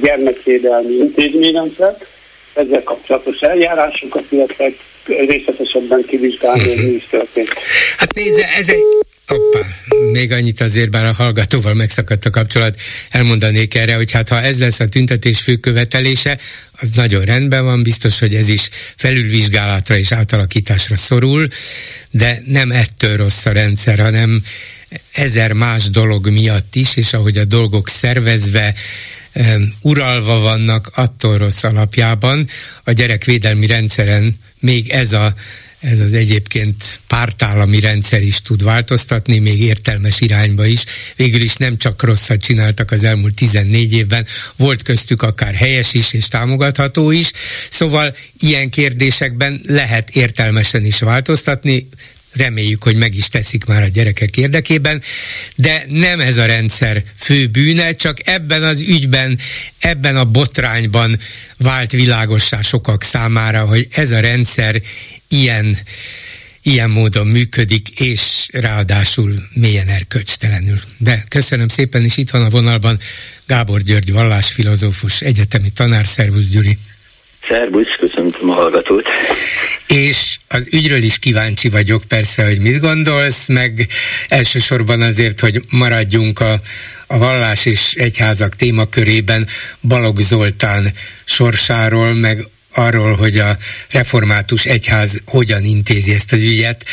gyermekvédelmi intézményrendszert, ezzel kapcsolatos eljárásokat, illetve részletesebben kivizsgálni, hogy mi is történt. Hát nézze, ez egy Hoppá, még annyit azért, bár a hallgatóval megszakadt a kapcsolat, elmondanék erre, hogy hát ha ez lesz a tüntetés fő követelése, az nagyon rendben van, biztos, hogy ez is felülvizsgálatra és átalakításra szorul, de nem ettől rossz a rendszer, hanem ezer más dolog miatt is, és ahogy a dolgok szervezve, uralva vannak, attól rossz alapjában a gyerekvédelmi rendszeren még ez a ez az egyébként pártállami rendszer is tud változtatni, még értelmes irányba is. Végül is nem csak rosszat csináltak az elmúlt 14 évben, volt köztük akár helyes is és támogatható is, szóval ilyen kérdésekben lehet értelmesen is változtatni, reméljük, hogy meg is teszik már a gyerekek érdekében, de nem ez a rendszer fő bűne, csak ebben az ügyben, ebben a botrányban vált világossá sokak számára, hogy ez a rendszer ilyen ilyen módon működik, és ráadásul mélyen erkölcstelenül. De köszönöm szépen, és itt van a vonalban Gábor György, vallásfilozófus, egyetemi tanár, szervusz Gyuri. Szervusz, köszöntöm a hallgatót. És az ügyről is kíváncsi vagyok persze, hogy mit gondolsz, meg elsősorban azért, hogy maradjunk a, a vallás és egyházak témakörében Balog Zoltán sorsáról, meg arról, hogy a református egyház hogyan intézi ezt az ügyet,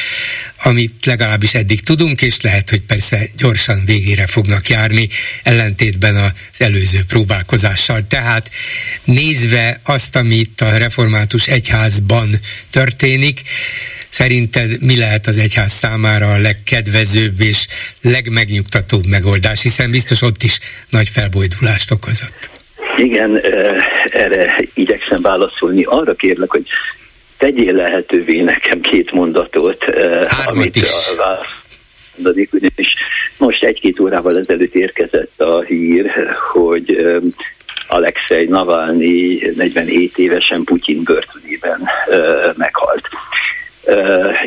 amit legalábbis eddig tudunk, és lehet, hogy persze gyorsan végére fognak járni, ellentétben az előző próbálkozással. Tehát nézve azt, ami itt a református egyházban történik, Szerinted mi lehet az egyház számára a legkedvezőbb és legmegnyugtatóbb megoldás, hiszen biztos ott is nagy felbojdulást okozott. Igen, erre igyekszem válaszolni. Arra kérlek, hogy tegyél lehetővé nekem két mondatot, Hármat amit is. a mondanék, ugyanis most egy-két órával ezelőtt érkezett a hír, hogy Alexei Navalnyi 47 évesen Putyin börtönében meghalt.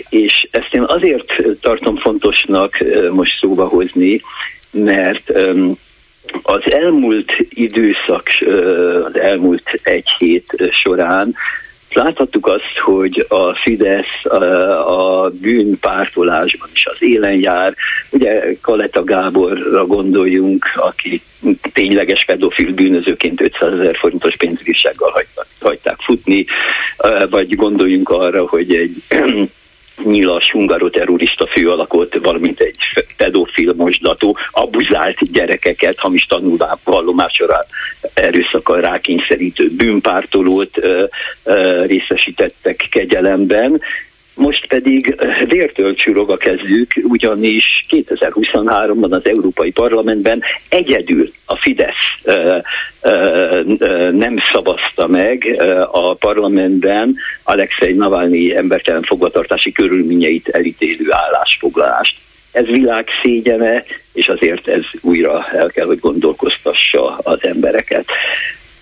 És ezt én azért tartom fontosnak most szóba hozni, mert az elmúlt időszak, az elmúlt egy hét során láthattuk azt, hogy a Fidesz a bűnpártolásban is az élen jár. Ugye Kaleta Gáborra gondoljunk, aki tényleges pedofil bűnözőként 500 ezer forintos pénzbírsággal hagyták futni, vagy gondoljunk arra, hogy egy nyilas hungaroterrorista főalakot, valamint egy pedofil mosdató, abuzált gyerekeket, hamis tanulvá vallomásra erőszakkal rákényszerítő bűnpártolót ö, ö, részesítettek kegyelemben, most pedig vértől csurog a kezük, ugyanis 2023-ban az Európai Parlamentben egyedül a Fidesz ö, ö, ö, nem szavazta meg a parlamentben Alexei Navalnyi embertelen fogvatartási körülményeit elítélő állásfoglalást. Ez világ szégyene, és azért ez újra el kell, hogy gondolkoztassa az embereket.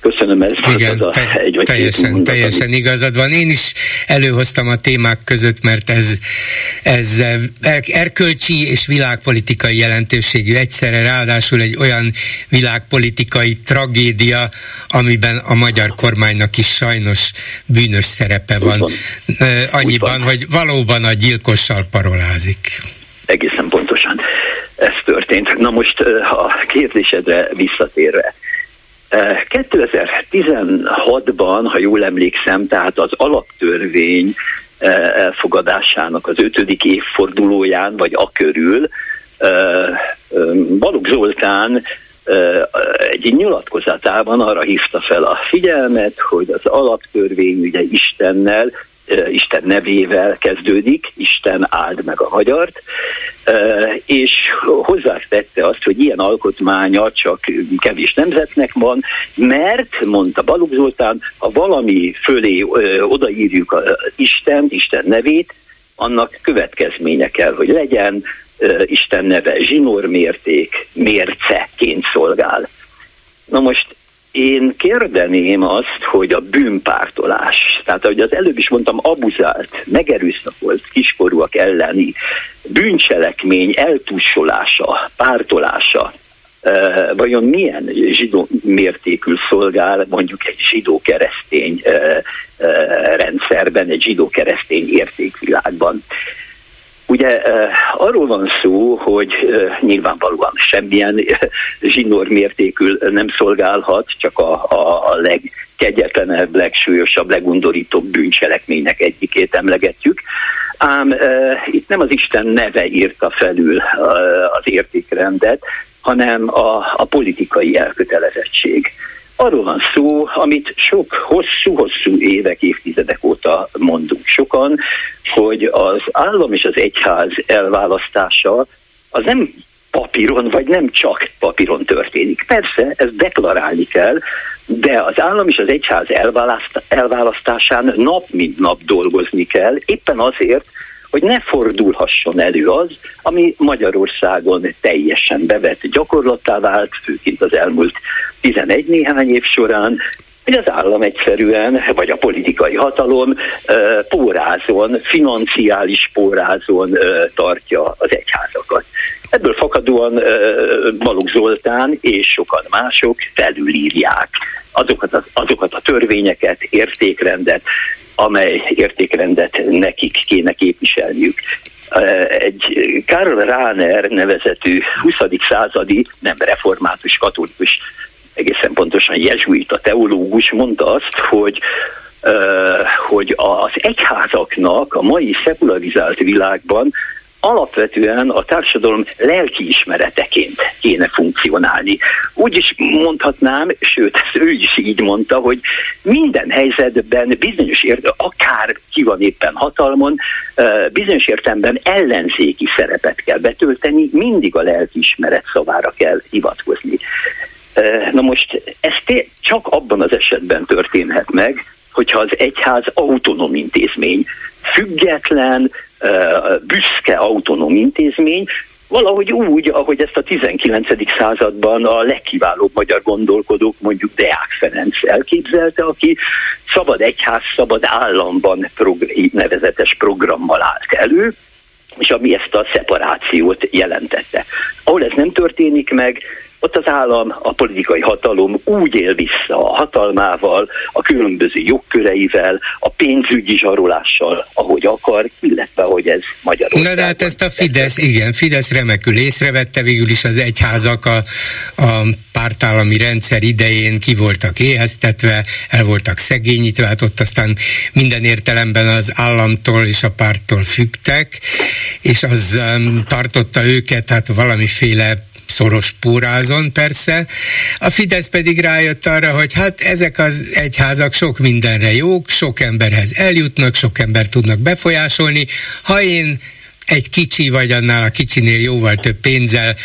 Köszönöm ezt. Igen, a te, egy vagy teljesen, teljesen igazad van. Én is előhoztam a témák között, mert ez, ez erkölcsi és világpolitikai jelentőségű egyszerre, ráadásul egy olyan világpolitikai tragédia, amiben a magyar kormánynak is sajnos bűnös szerepe van. van. Annyiban, van. hogy valóban a gyilkossal parolázik. Egészen pontosan ez történt. Na most a kérdésedre visszatérve, 2016-ban, ha jól emlékszem, tehát az alaptörvény elfogadásának az ötödik évfordulóján, vagy a körül, Balogh Zoltán egy nyilatkozatában arra hívta fel a figyelmet, hogy az alaptörvény ugye Istennel Isten nevével kezdődik, Isten áld meg a magyart, és hozzátette azt, hogy ilyen alkotmánya csak kevés nemzetnek van, mert, mondta Balogh Zoltán, ha valami fölé odaírjuk Isten, Isten nevét, annak következménye kell, hogy legyen, Isten neve zsinórmérték, mérceként szolgál. Na most én kérdeném azt, hogy a bűnpártolás, tehát ahogy az előbb is mondtam, abuzált, megerőszakolt kiskorúak elleni bűncselekmény eltussolása, pártolása, vajon milyen zsidó mértékű szolgál mondjuk egy zsidó-keresztény rendszerben, egy zsidó-keresztény értékvilágban. Ugye arról van szó, hogy nyilvánvalóan semmilyen zsinór mértékű nem szolgálhat, csak a, a, a legkegyetlenebb, legsúlyosabb, legundorítóbb bűncselekménynek egyikét emlegetjük. Ám itt nem az Isten neve írta felül az értékrendet, hanem a, a politikai elkötelezettség. Arról van szó, amit sok hosszú-hosszú évek, évtizedek óta mondunk sokan, hogy az állam és az egyház elválasztása az nem papíron, vagy nem csak papíron történik. Persze, ezt deklarálni kell, de az állam és az egyház elválasztásán nap mint nap dolgozni kell, éppen azért, hogy ne fordulhasson elő az, ami Magyarországon teljesen bevett gyakorlattá vált, főként az elmúlt 11 néhány év során, hogy az állam egyszerűen, vagy a politikai hatalom pórázon, financiális pórázon tartja az egyházakat. Ebből fakadóan Balogh Zoltán és sokan mások felülírják azokat a, azokat a törvényeket, értékrendet, amely értékrendet nekik kéne képviselniük. Egy Karl Rahner nevezetű 20. századi, nem református katolikus, egészen pontosan jezsuita teológus mondta azt, hogy hogy az egyházaknak a mai szekularizált világban alapvetően a társadalom lelkiismereteként kéne funkcionálni. Úgy is mondhatnám, sőt, ő is így mondta, hogy minden helyzetben bizonyos ért, akár ki van éppen hatalmon, bizonyos értelemben ellenzéki szerepet kell betölteni, mindig a lelkiismeret szavára kell hivatkozni. Na most ez csak abban az esetben történhet meg, hogyha az egyház autonóm intézmény, független, büszke autonóm intézmény, valahogy úgy, ahogy ezt a 19. században a legkiválóbb magyar gondolkodók, mondjuk Deák Ferenc elképzelte, aki szabad egyház, szabad államban prog- nevezetes programmal állt elő, és ami ezt a szeparációt jelentette. Ahol ez nem történik meg, ott az állam, a politikai hatalom úgy él vissza a hatalmával, a különböző jogköreivel, a pénzügyi zsarolással, ahogy akar, illetve hogy ez Magyarországon. Na de hát ezt a Fidesz, igen, Fidesz remekül észrevette, végül is az egyházak a, a pártállami rendszer idején ki voltak éheztetve, el voltak szegényítve, hát ott aztán minden értelemben az államtól és a párttól fügtek, és az um, tartotta őket hát valamiféle szoros pórázon persze, a Fidesz pedig rájött arra, hogy hát ezek az egyházak sok mindenre jók, sok emberhez eljutnak, sok ember tudnak befolyásolni, ha én egy kicsi, vagy annál a kicsinél jóval több pénzzel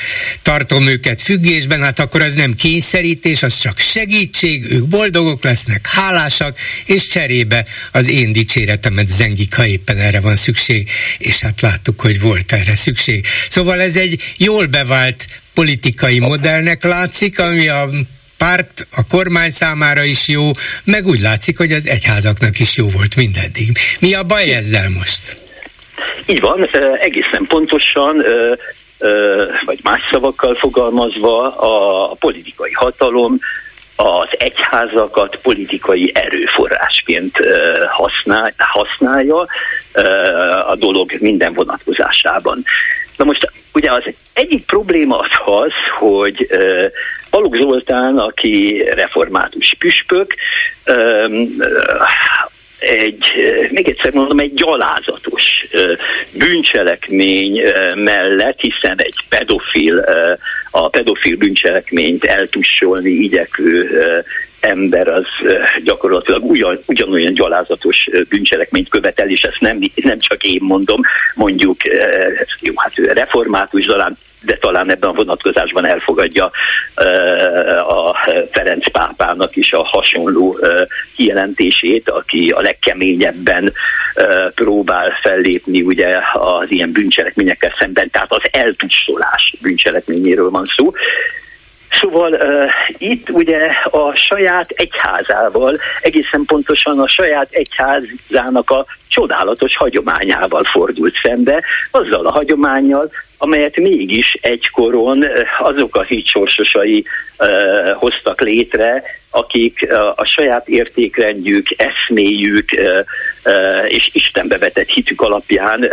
tartom őket függésben, hát akkor az nem kényszerítés, az csak segítség, ők boldogok lesznek, hálásak, és cserébe az én dicséretemet zengik, ha éppen erre van szükség, és hát láttuk, hogy volt erre szükség. Szóval ez egy jól bevált politikai modellnek látszik, ami a párt, a kormány számára is jó, meg úgy látszik, hogy az egyházaknak is jó volt mindeddig. Mi a baj ezzel most? Így van, egészen pontosan, vagy más szavakkal fogalmazva, a politikai hatalom az egyházakat politikai erőforrásként használja a dolog minden vonatkozásában. Na most ugye az egyik probléma az az, hogy Balogh Zoltán, aki református püspök, egy, még egyszer mondom, egy gyalázatos bűncselekmény mellett, hiszen egy pedofil, a pedofil bűncselekményt eltussolni igyekvő ember az gyakorlatilag ugyan, ugyanolyan gyalázatos bűncselekményt követel, és ezt nem, nem csak én mondom, mondjuk jó, hát református, talán de talán ebben a vonatkozásban elfogadja a Ferenc pápának is a hasonló kijelentését, aki a legkeményebben próbál fellépni ugye az ilyen bűncselekményekkel szemben, tehát az eltusolás bűncselekményéről van szó. Szóval uh, itt ugye a saját egyházával, egészen pontosan a saját egyházának a csodálatos hagyományával fordult szembe, azzal a hagyományjal, amelyet mégis egykoron azok a hitsorsosai uh, hoztak létre, akik a saját értékrendjük, eszméjük és Istenbe vetett hitük alapján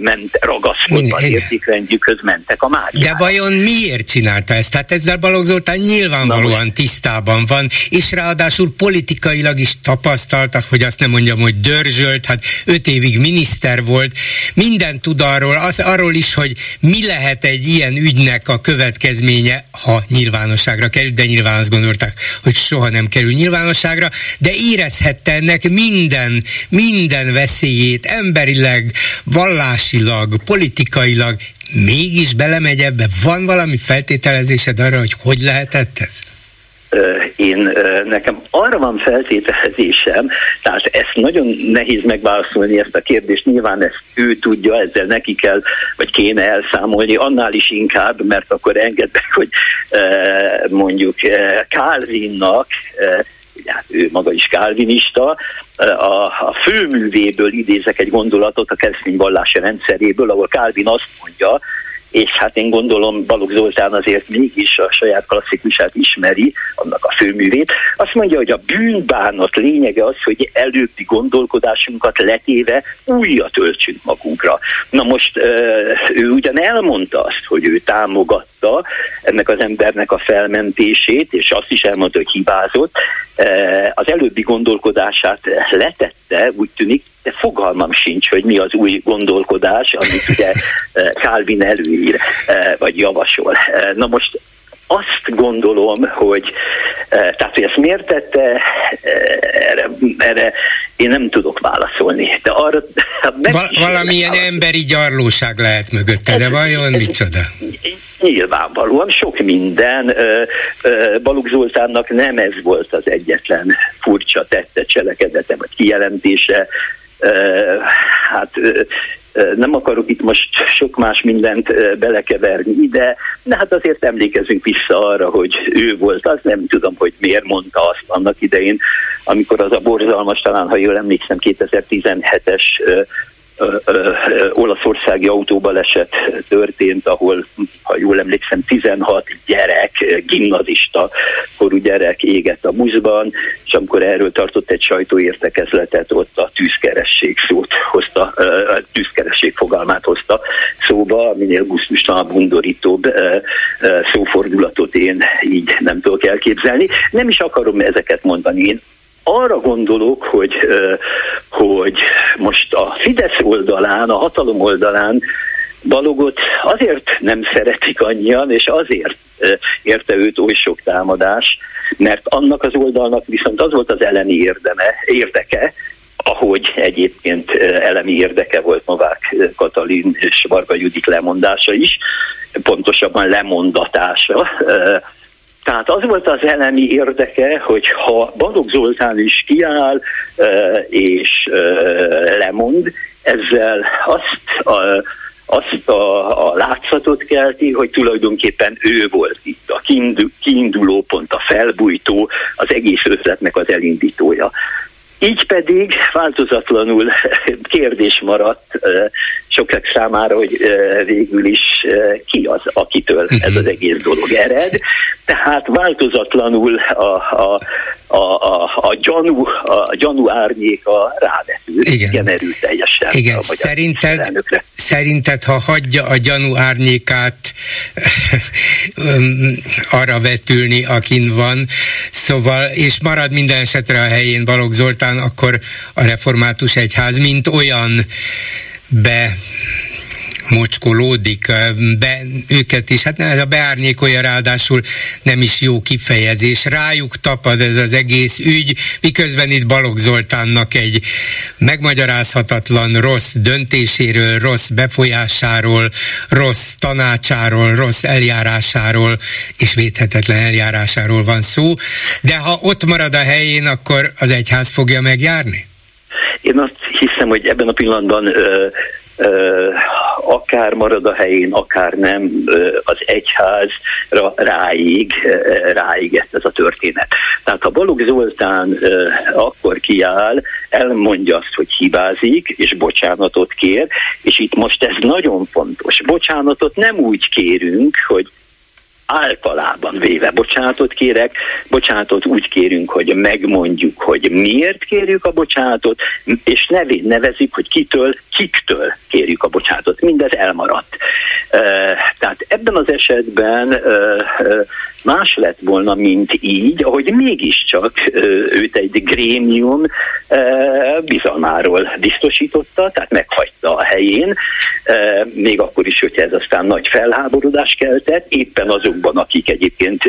ment ragaszkodva értékrendjükhöz, mentek a mágiára. De vajon miért csinálta ezt? Tehát ezzel Balogh Zoltán nyilvánvalóan tisztában van, és ráadásul politikailag is tapasztalta, hogy azt nem mondjam, hogy dörzsölt, hát öt évig miniszter volt, minden tud arról, az, arról is, hogy mi lehet egy ilyen ügynek a következménye, ha nyilvánosságra kerül, de nyilván azt gondolták, hogy soha nem kerül nyilvánosságra, de érezhette ennek minden, minden veszélyét, emberileg, vallásilag, politikailag, mégis belemegy ebbe? Van valami feltételezésed arra, hogy hogy lehetett ez? Én nekem arra van feltételezésem, tehát ezt nagyon nehéz megválaszolni ezt a kérdést, nyilván ezt ő tudja, ezzel neki kell, vagy kéne elszámolni, annál is inkább, mert akkor engedek, hogy mondjuk Calvinnak, hát ő maga is kálvinista, a, a főművéből idézek egy gondolatot a keresztény vallási rendszeréből, ahol Calvin azt mondja, és hát én gondolom Balogh Zoltán azért mégis a saját klasszikusát ismeri, annak a főművét. Azt mondja, hogy a bűnbánat lényege az, hogy előbbi gondolkodásunkat letéve újat öltsünk magunkra. Na most ő ugyan elmondta azt, hogy ő támogatta ennek az embernek a felmentését, és azt is elmondta, hogy hibázott. Az előbbi gondolkodását letette, úgy tűnik, de fogalmam sincs, hogy mi az új gondolkodás, amit ugye eh, Calvin előír, eh, vagy javasol. Na most azt gondolom, hogy tehát, hogy ezt miért tette, erre, erre én nem tudok válaszolni. De arra, Val- valamilyen válaszolni. emberi gyarlóság lehet mögötte, de vajon ez, micsoda? Nyilvánvalóan sok minden. Balogh Zoltánnak nem ez volt az egyetlen furcsa tette, cselekedete vagy kijelentése, hát nem akarok itt most sok más mindent belekeverni ide, de hát azért emlékezünk vissza arra, hogy ő volt az, nem tudom, hogy miért mondta azt annak idején, amikor az a borzalmas, talán ha jól emlékszem, 2017-es olaszországi autóbaleset történt, ahol, ha jól emlékszem, 16 gyerek, gimnazista korú gyerek égett a buszban, és amikor erről tartott egy sajtóértekezletet, ott a tűzkeresség szót hozta, a tűzkeresség fogalmát hozta szóba, minél gusztustalanabb, undorítóbb szófordulatot én így nem tudok elképzelni. Nem is akarom ezeket mondani, én arra gondolok, hogy, hogy most a Fidesz oldalán, a hatalom oldalán Balogot azért nem szeretik annyian, és azért érte őt oly sok támadás, mert annak az oldalnak viszont az volt az elleni érdeme, érdeke, ahogy egyébként elemi érdeke volt Novák Katalin és Varga Judit lemondása is, pontosabban lemondatása. Tehát az volt az elemi érdeke, hogy ha Balogh Zoltán is kiáll és lemond, ezzel azt a, azt a, a látszatot kelti, hogy tulajdonképpen ő volt itt a kiinduló pont, a felbújtó, az egész ötletnek az elindítója. Így pedig változatlanul kérdés maradt sokak számára, hogy végül is ki az, akitől ez az egész dolog ered. Tehát változatlanul a, a, a, a, a, gyanú, a gyanú árnyéka rávetül. Igen. Igen, erőteljesen. Igen, szerinted, szerinted, ha hagyja a gyanú árnyékát arra vetülni, akin van, szóval, és marad minden esetre a helyén Balogh Zoltán, akkor a református egyház, mint olyan be mocskolódik be őket is, hát a beárnyékolja ráadásul nem is jó kifejezés. Rájuk tapad ez az egész ügy, miközben itt Balogh Zoltánnak egy megmagyarázhatatlan rossz döntéséről, rossz befolyásáról, rossz tanácsáról, rossz eljárásáról és védhetetlen eljárásáról van szó, de ha ott marad a helyén, akkor az egyház fogja megjárni? Én azt hiszem, hogy ebben a pillanatban ö, akár marad a helyén, akár nem, az egyházra ráig, ráigett ez a történet. Tehát ha Balogh Zoltán akkor kiáll, elmondja azt, hogy hibázik, és bocsánatot kér, és itt most ez nagyon fontos. Bocsánatot nem úgy kérünk, hogy általában véve bocsánatot kérek, bocsánatot úgy kérünk, hogy megmondjuk, hogy miért kérjük a bocsánatot, és nevén nevezik, hogy kitől, kiktől kérjük a bocsánatot. Mindez elmaradt. Tehát ebben az esetben más lett volna, mint így, ahogy mégiscsak őt egy grémium bizalmáról biztosította, tehát meghagyta a helyén, még akkor is, hogyha ez aztán nagy felháborodás keltett, éppen azokban, akik egyébként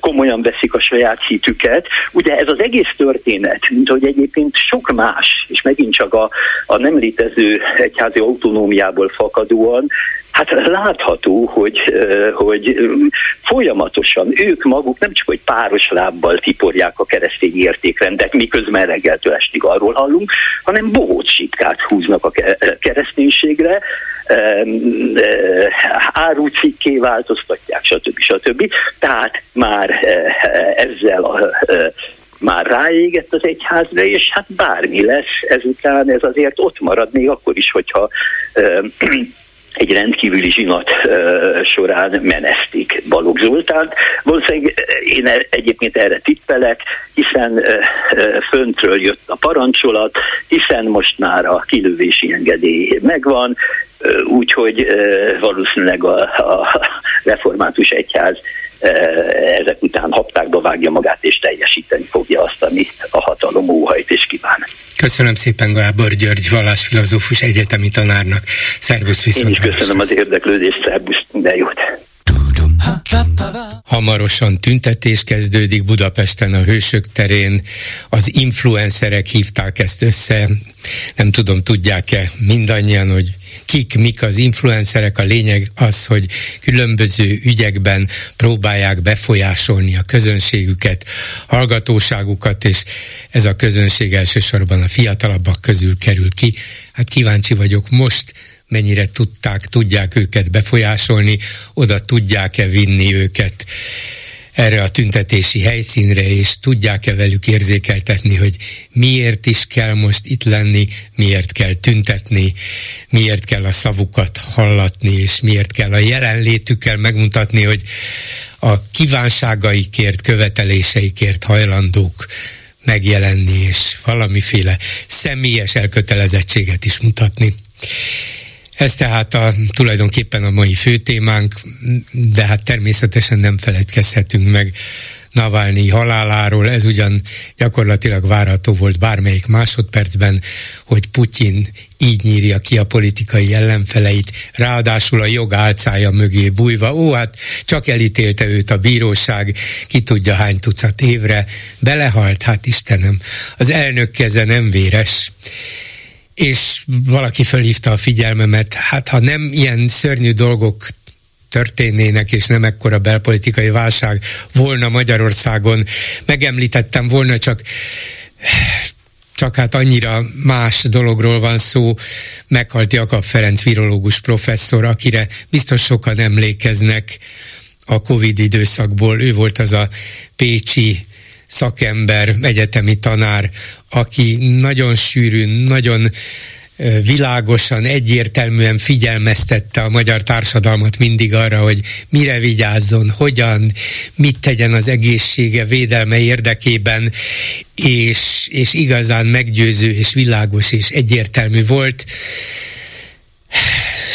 komolyan veszik a saját hitüket. Ugye ez az egész történet, mint hogy egyébként sok más, és megint csak a, a nem létező egyházi autonómiából fakadóan, Hát látható, hogy, hogy folyamatosan ők maguk nem csak, hogy páros lábbal tiporják a keresztény értékrendet, miközben reggeltől estig arról hallunk, hanem bohócsitkát húznak a kereszténységre, árucikké változtatják, stb. stb. Tehát már ezzel a már ráégett az egyházra, és hát bármi lesz ezután, ez azért ott marad, még akkor is, hogyha egy rendkívüli zsinat során menesztik Balogh Zoltánt. Valószínűleg én e, egyébként erre tippelek, hiszen föntről jött a parancsolat, hiszen most már a kilövési engedély megvan, úgyhogy valószínűleg a, a református egyház ezek után haptákba vágja magát, és teljesíteni fogja azt, amit a hatalom óhajt és kíván. Köszönöm szépen Gábor György, vallásfilozófus egyetemi tanárnak. Szervusz viszont. Én is köszönöm az érdeklődést, szervusz, minden jót. Hamarosan tüntetés kezdődik Budapesten a Hősök terén. Az influencerek hívták ezt össze. Nem tudom, tudják-e mindannyian, hogy kik, mik az influencerek, a lényeg az, hogy különböző ügyekben próbálják befolyásolni a közönségüket, hallgatóságukat, és ez a közönség elsősorban a fiatalabbak közül kerül ki. Hát kíváncsi vagyok most, mennyire tudták, tudják őket befolyásolni, oda tudják-e vinni őket erre a tüntetési helyszínre, és tudják-e velük érzékeltetni, hogy miért is kell most itt lenni, miért kell tüntetni, miért kell a szavukat hallatni, és miért kell a jelenlétükkel megmutatni, hogy a kívánságaikért, követeléseikért hajlandók megjelenni, és valamiféle személyes elkötelezettséget is mutatni. Ez tehát a, tulajdonképpen a mai fő témánk, de hát természetesen nem feledkezhetünk meg Navalnyi haláláról, ez ugyan gyakorlatilag várható volt bármelyik másodpercben, hogy Putyin így nyírja ki a politikai ellenfeleit, ráadásul a jog álcája mögé bújva. Ó, hát csak elítélte őt a bíróság, ki tudja hány tucat évre, belehalt, hát Istenem, az elnök keze nem véres és valaki fölhívta a figyelmemet, hát ha nem ilyen szörnyű dolgok történnének, és nem ekkora belpolitikai válság volna Magyarországon, megemlítettem volna csak csak hát annyira más dologról van szó, meghalt Jakab Ferenc virológus professzor, akire biztos sokan emlékeznek a Covid időszakból. Ő volt az a pécsi szakember, egyetemi tanár, aki nagyon sűrűn, nagyon világosan, egyértelműen figyelmeztette a magyar társadalmat mindig arra, hogy mire vigyázzon, hogyan, mit tegyen az egészsége védelme érdekében, és, és igazán meggyőző, és világos, és egyértelmű volt.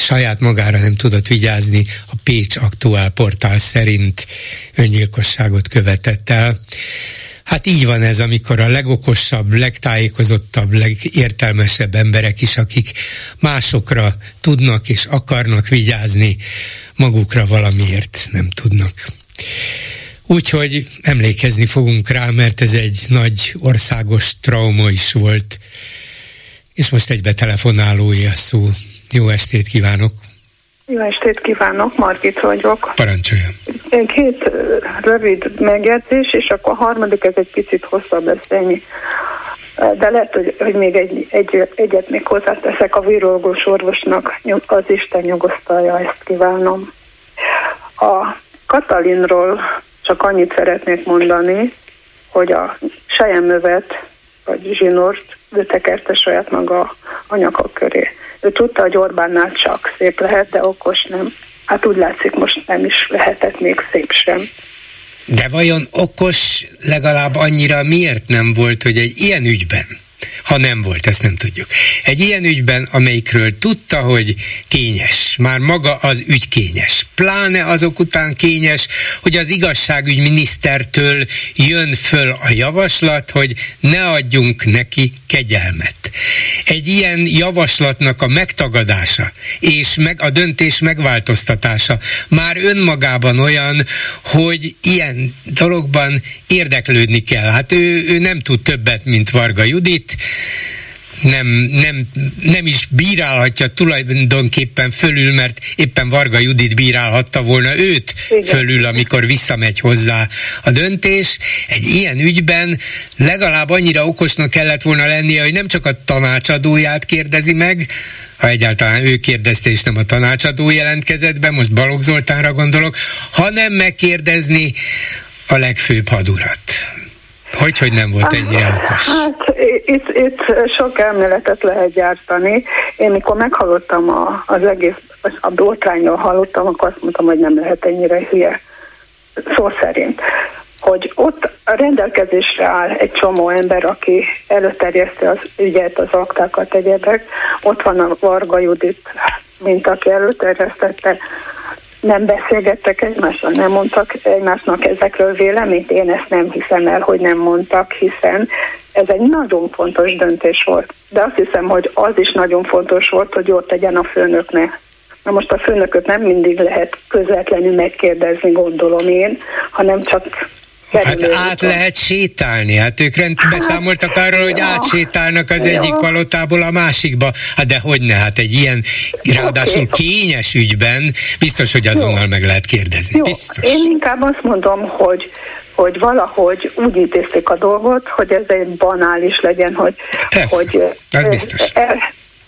Saját magára nem tudott vigyázni, a Pécs Aktuál portál szerint öngyilkosságot követett el. Hát így van ez, amikor a legokosabb, legtájékozottabb, legértelmesebb emberek is, akik másokra tudnak és akarnak vigyázni, magukra valamiért nem tudnak. Úgyhogy emlékezni fogunk rá, mert ez egy nagy országos trauma is volt. És most egy betelefonálója szó. Jó estét kívánok! Jó estét kívánok, Margit vagyok. Parancsoljon. Két rövid megjegyzés, és akkor a harmadik, ez egy picit hosszabb lesz ennyi. De lehet, hogy, hogy még egy, egy, egyet még hozzáteszek a virológus orvosnak, az Isten nyugosztalja, ezt kívánom. A Katalinról csak annyit szeretnék mondani, hogy a sejemövet, vagy zsinort, ő tekerte saját maga anyagok köré. Ő tudta, hogy Orbánnál csak szép lehet, de okos nem. Hát úgy látszik, most nem is lehetett még szép sem. De vajon okos legalább annyira miért nem volt, hogy egy ilyen ügyben ha nem volt, ezt nem tudjuk. Egy ilyen ügyben, amelyikről tudta, hogy kényes, már maga az ügy kényes, pláne azok után kényes, hogy az igazságügyminisztertől jön föl a javaslat, hogy ne adjunk neki kegyelmet. Egy ilyen javaslatnak a megtagadása és meg a döntés megváltoztatása már önmagában olyan, hogy ilyen dologban érdeklődni kell. Hát ő, ő nem tud többet, mint Varga Judit, nem, nem, nem is bírálhatja tulajdonképpen fölül, mert éppen Varga Judit bírálhatta volna őt Igen. fölül, amikor visszamegy hozzá a döntés. Egy ilyen ügyben legalább annyira okosnak kellett volna lennie, hogy nem csak a tanácsadóját kérdezi meg, ha egyáltalán ő kérdezte, és nem a tanácsadó jelentkezett be, most Balogh Zoltánra gondolok, hanem megkérdezni a legfőbb hadurat. Hogy, hogy nem volt ennyire okos? Hát itt, itt sok elméletet lehet gyártani. Én mikor meghallottam a, az egész, a botrányról hallottam, akkor azt mondtam, hogy nem lehet ennyire hülye. Szó szerint hogy ott a rendelkezésre áll egy csomó ember, aki előterjeszti az ügyet, az aktákat, egyebek. Ott van a Varga Judit, mint aki előterjesztette nem beszélgettek egymással, nem mondtak egymásnak ezekről véleményt. Én ezt nem hiszem el, hogy nem mondtak, hiszen ez egy nagyon fontos döntés volt. De azt hiszem, hogy az is nagyon fontos volt, hogy ott tegyen a főnöknek. Na most a főnököt nem mindig lehet közvetlenül megkérdezni, gondolom én, hanem csak Hát át lehet sétálni, hát ők rend hát, beszámoltak arról, hogy átsétálnak az ja. egyik palotából a másikba. Hát de hogy ne, hát egy ilyen, ráadásul kényes ügyben biztos, hogy azonnal Jó. meg lehet kérdezni. Jó. Biztos. Én inkább azt mondom, hogy hogy valahogy úgy intézték a dolgot, hogy ez egy banális legyen, hogy, Persze, hogy ez biztos. El,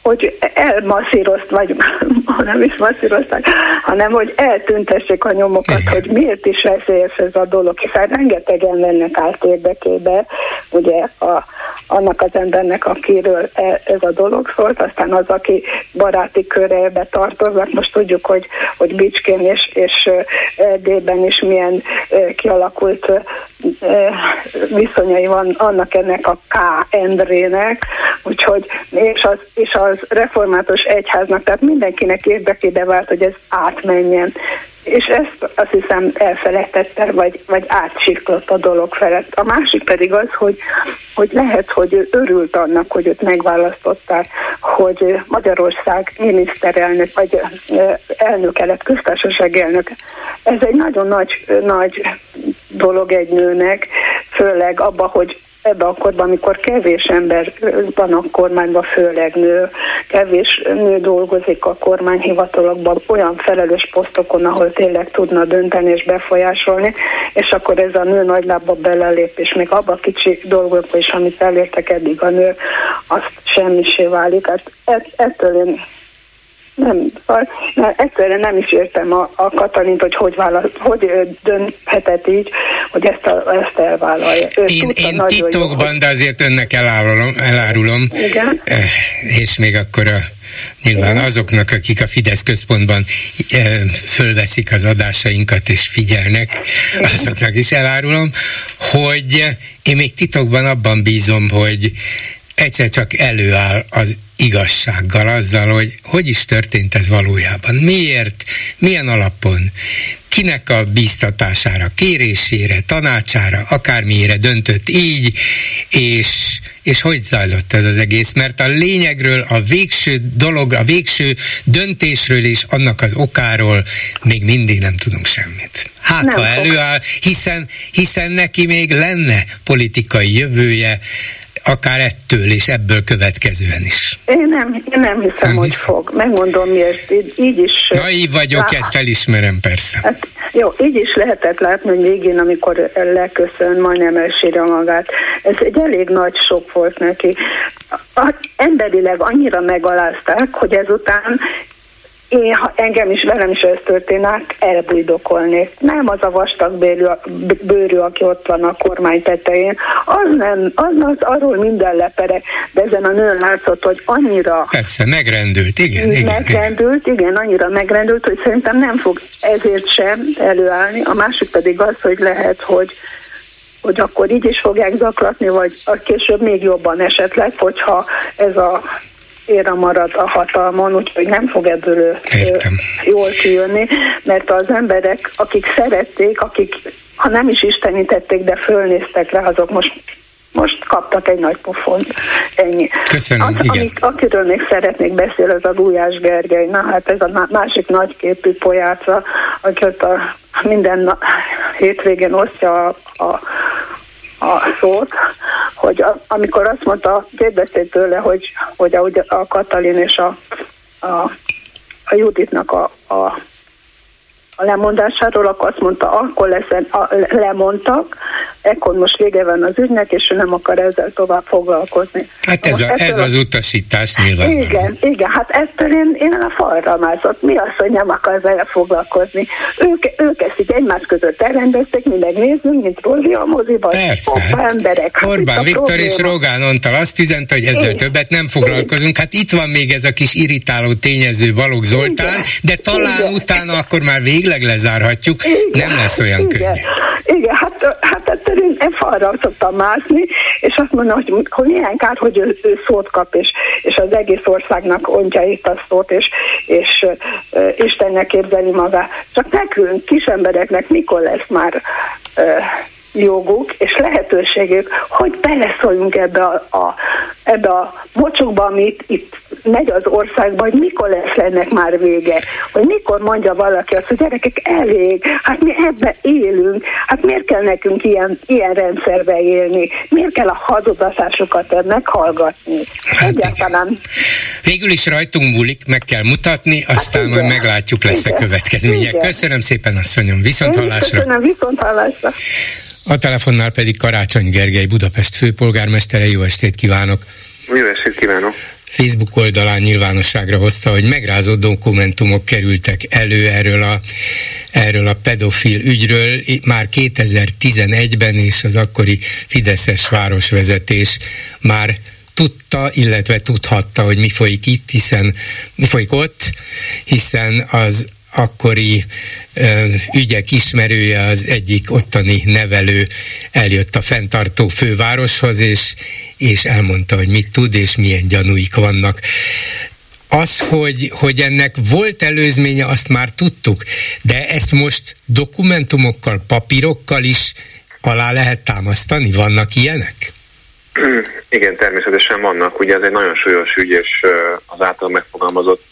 hogy elmasszírozt, vagy nem is masszírozták, hanem hogy eltüntessék a nyomokat, Igen. hogy miért is veszélyes ez a dolog, hiszen rengetegen vennek át érdekébe, ugye a, annak az embernek, akiről e, ez a dolog szólt, aztán az, aki baráti körébe tartoznak, most tudjuk, hogy, hogy Bicskén és, és Erdélyben is milyen kialakult viszonyai van annak ennek a K. Endrének, úgyhogy és az, és az református egyháznak, tehát mindenkinek érdekébe vált, hogy ez átmenjen. és ezt azt hiszem elfelejtette, vagy, vagy átsiklott a dolog felett. A másik pedig az, hogy, hogy lehet, hogy ő örült annak, hogy őt megválasztották, hogy Magyarország miniszterelnök, vagy elnök lett, köztársaság elnök. Ez egy nagyon nagy, nagy dolog egy nőnek, főleg abba, hogy ebbe a korban, amikor kevés ember van a kormányban, főleg nő, kevés nő dolgozik a kormányhivatalokban olyan felelős posztokon, ahol tényleg tudna dönteni és befolyásolni, és akkor ez a nő nagy lábba belelép, és még abba a kicsi dolgokba is, amit elértek eddig a nő, azt semmisé válik. Hát ettől én nem, nem, egyszerűen nem is értem a, a Katalint, hogy hogy, válasz, hogy dönthetett így, hogy ezt, a, ezt elvállalja. Ő én én titokban, jó, de azért önnek elárulom, elárulom Igen? Eh, és még akkor a Nyilván azoknak, akik a Fidesz központban eh, fölveszik az adásainkat és figyelnek, azoknak is elárulom, hogy én még titokban abban bízom, hogy egyszer csak előáll az igazsággal, azzal, hogy hogy is történt ez valójában, miért, milyen alapon, kinek a bíztatására, kérésére, tanácsára, akármiére döntött így, és, és hogy zajlott ez az egész, mert a lényegről, a végső dolog, a végső döntésről és annak az okáról még mindig nem tudunk semmit. Hát, nem ha előáll, hiszen, hiszen neki még lenne politikai jövője, akár ettől és ebből következően is. Én nem, én nem hiszem, nem hogy hiszem. fog. Megmondom miért. Így, így is... Naiv vagyok, lá... ezt elismerem persze. Hát, jó, így is lehetett látni, hogy végén, amikor leköszön, majdnem elsírja magát. Ez egy elég nagy sok volt neki. A, emberileg annyira megalázták, hogy ezután én, ha engem is, velem is ez történnek, elbújdokolnék. Nem az a vastag bőrű, bőrű, aki ott van a kormány tetején, az nem, az, az arról minden lepere, de ezen a nőn látszott, hogy annyira... Persze, megrendült, igen, igen. Megrendült, igen. igen, annyira megrendült, hogy szerintem nem fog ezért sem előállni. A másik pedig az, hogy lehet, hogy hogy akkor így is fogják zaklatni, vagy a később még jobban esetleg, hogyha ez a éra marad a hatalmon, úgyhogy nem fog ebből Értem. jól kijönni, mert az emberek, akik szerették, akik ha nem is istenítették, de fölnéztek rá, azok most most kaptak egy nagy pofont. Ennyi. Köszönöm, az, igen. Amik, akiről még szeretnék beszélni, az a Gulyás Gergely. Na hát ez a másik nagyképű pojáca, aki ott a minden na, hétvégén osztja a, a a szót, hogy a, amikor azt mondta, kérdezték tőle, hogy, hogy a, a Katalin és a, a, a Juditnak a, a a lemondásáról, akkor azt mondta, akkor lesz, a, lemondtak, ekkor most vége van az ügynek, és ő nem akar ezzel tovább foglalkozni. Hát ez, a, ez az utasítás nyilván. Igen, igen, hát ettől én, én a falra mászott. Mi az, hogy nem akar vele foglalkozni? Ők, ők ezt így egymás között elrendezték, mi megnézzünk, mint Rózi a moziban. Persze. Hoppa, hát emberek. Hát Orbán Viktor probléma. és Rogán Antal azt üzente, hogy ezzel igen. többet nem foglalkozunk. Hát itt van még ez a kis irritáló tényező Balogh Zoltán, igen. de talán igen. utána akkor már végleg lezárhatjuk. Igen. Nem lesz olyan igen. könnyű. Igen, hát, hát egyszerűen én falra szoktam mászni, és azt mondom, hogy, hogy milyen kár, hogy ő, ő szót kap, és, és az egész országnak ontja itt a szót, és, és uh, Istennek képzeli magát. Csak nekünk, kis embereknek mikor lesz már uh, joguk és lehetőségük, hogy beleszóljunk ebbe a, a, ebbe a mocsokba, amit itt megy az országba, hogy mikor lesz ennek már vége, hogy mikor mondja valaki azt, hogy gyerekek elég, hát mi ebbe élünk, hát miért kell nekünk ilyen, ilyen rendszerbe élni, miért kell a hazudatásokat meghallgatni. Hát Egyáltalán. Végül is rajtunk múlik, meg kell mutatni, aztán hát majd meglátjuk lesz igen. a következmények. Igen. Köszönöm szépen, asszonyom, viszont hallásra. Köszönöm, viszont hallásra. A telefonnál pedig Karácsony Gergely, Budapest főpolgármestere. Jó estét kívánok! Jó estét kívánok! Facebook oldalán nyilvánosságra hozta, hogy megrázott dokumentumok kerültek elő erről a, erről a pedofil ügyről. Már 2011-ben, és az akkori Fideszes városvezetés már tudta, illetve tudhatta, hogy mi folyik itt, hiszen mi folyik ott, hiszen az akkori ö, ügyek ismerője, az egyik ottani nevelő eljött a fenntartó fővároshoz, és, és elmondta, hogy mit tud, és milyen gyanúik vannak. az, hogy, hogy ennek volt előzménye, azt már tudtuk, de ezt most dokumentumokkal, papírokkal is alá lehet támasztani? Vannak ilyenek? Igen, természetesen vannak. Ugye ez egy nagyon súlyos ügy, és az által megfogalmazott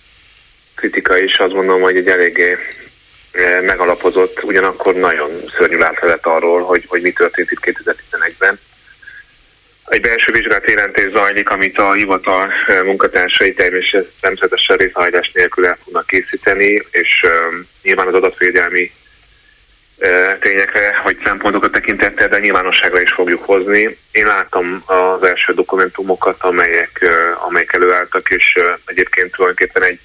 kritika is azt gondolom, hogy egy eléggé megalapozott, ugyanakkor nagyon szörnyű láthatat arról, hogy, hogy mi történt itt 2011-ben. Egy belső vizsgálat jelentés zajlik, amit a hivatal munkatársai természetesen részhajlás nélkül el fognak készíteni, és nyilván az adatvédelmi tényekre vagy szempontokat tekintettel, de nyilvánosságra is fogjuk hozni. Én láttam az első dokumentumokat, amelyek, amelyek előálltak, és egyébként tulajdonképpen egy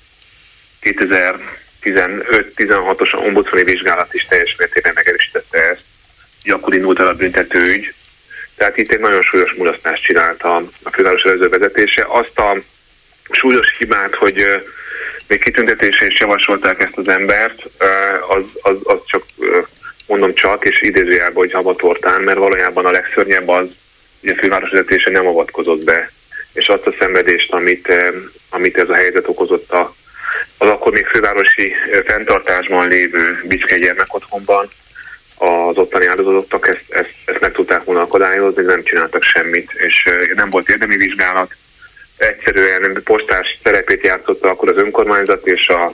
2015-16-os ombudsmani vizsgálat is teljes mértékben megerősítette ezt, akkor indult el a büntetőügy. Tehát itt egy nagyon súlyos mulasztást csinálta a főváros előző vezetése. Azt a súlyos hibát, hogy még kitüntetése is javasolták ezt az embert, az, az, az csak mondom csak, és idézőjelben, hogy havatortán, mert valójában a legszörnyebb az, hogy a főváros vezetése nem avatkozott be, és azt a szenvedést, amit, amit ez a helyzet okozott a, az akkor még fővárosi fenntartásban lévő Bicske gyermekotthonban, az ottani áldozottak ezt, ezt, ezt meg tudták volna akadályozni, nem csináltak semmit, és nem volt érdemi vizsgálat. Egyszerűen postás szerepét játszotta akkor az önkormányzat és a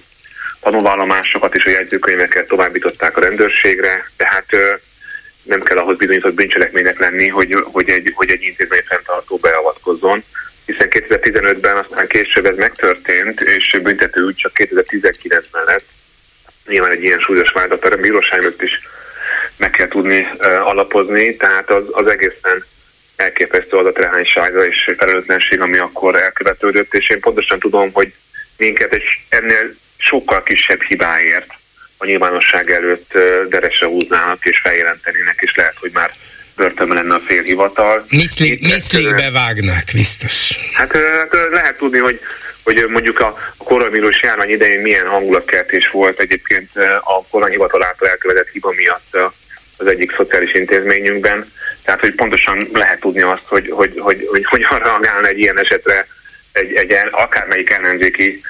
tanúvallomásokat és a jegyzőkönyveket továbbították a rendőrségre, tehát nem kell ahhoz bizonyított bűncselekménynek lenni, hogy, hogy, egy, hogy egy intézmény fenntartó beavatkozzon, hiszen 2015-ben aztán később ez megtörtént, és büntető úgy csak 2019-ben lett. Nyilván egy ilyen súlyos vádat a bíróság is meg kell tudni alapozni, tehát az, az egészen elképesztő adatrehánysága és felelőtlenség, ami akkor elkövetődött, és én pontosan tudom, hogy minket egy ennél sokkal kisebb hibáért a nyilvánosság előtt deresre húznának és feljelentenének, és lehet, hogy már börtönben lenne a félhivatal. Miszlik, miszlikbe vágnák, biztos. Hát lehet tudni, hogy hogy mondjuk a, koronavírus járvány idején milyen hangulatkeltés volt egyébként a kormányhivatal által elkövetett hiba miatt az egyik szociális intézményünkben. Tehát, hogy pontosan lehet tudni azt, hogy, hogy, hogy, hogy hogyan reagálna egy ilyen esetre egy, egy akármelyik ellenzéki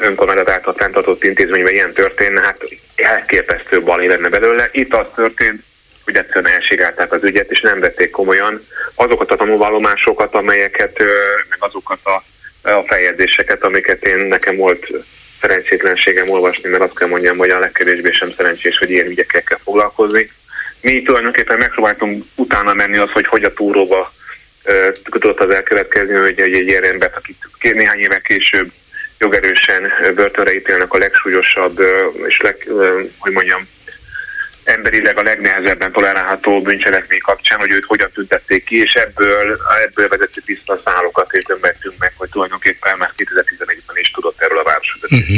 önkormányzat által fenntartott intézményben ilyen történne, hát elképesztő bali lenne belőle. Itt az történt, hogy egyszerűen elségálták az ügyet, és nem vették komolyan azokat a tanulvallomásokat, amelyeket, meg azokat a, a feljegyzéseket, amiket én nekem volt szerencsétlenségem olvasni, mert azt kell mondjam, hogy a legkevésbé sem szerencsés, hogy ilyen ügyekkel kell foglalkozni. Mi tulajdonképpen megpróbáltunk utána menni az, hogy hogy a túróba tudott az elkövetkezni, hogy egy ilyen embert, akit néhány éve később jogerősen börtönre ítélnek a legsúlyosabb és leg, hogy mondjam, emberileg a legnehezebben tolerálható bűncselekmény kapcsán, hogy őt hogyan tüntették ki, és ebből, ebből vezettük vissza a szálokat, és dömbettünk meg, hogy tulajdonképpen már 2011-ben is tudott erről a város uh-huh.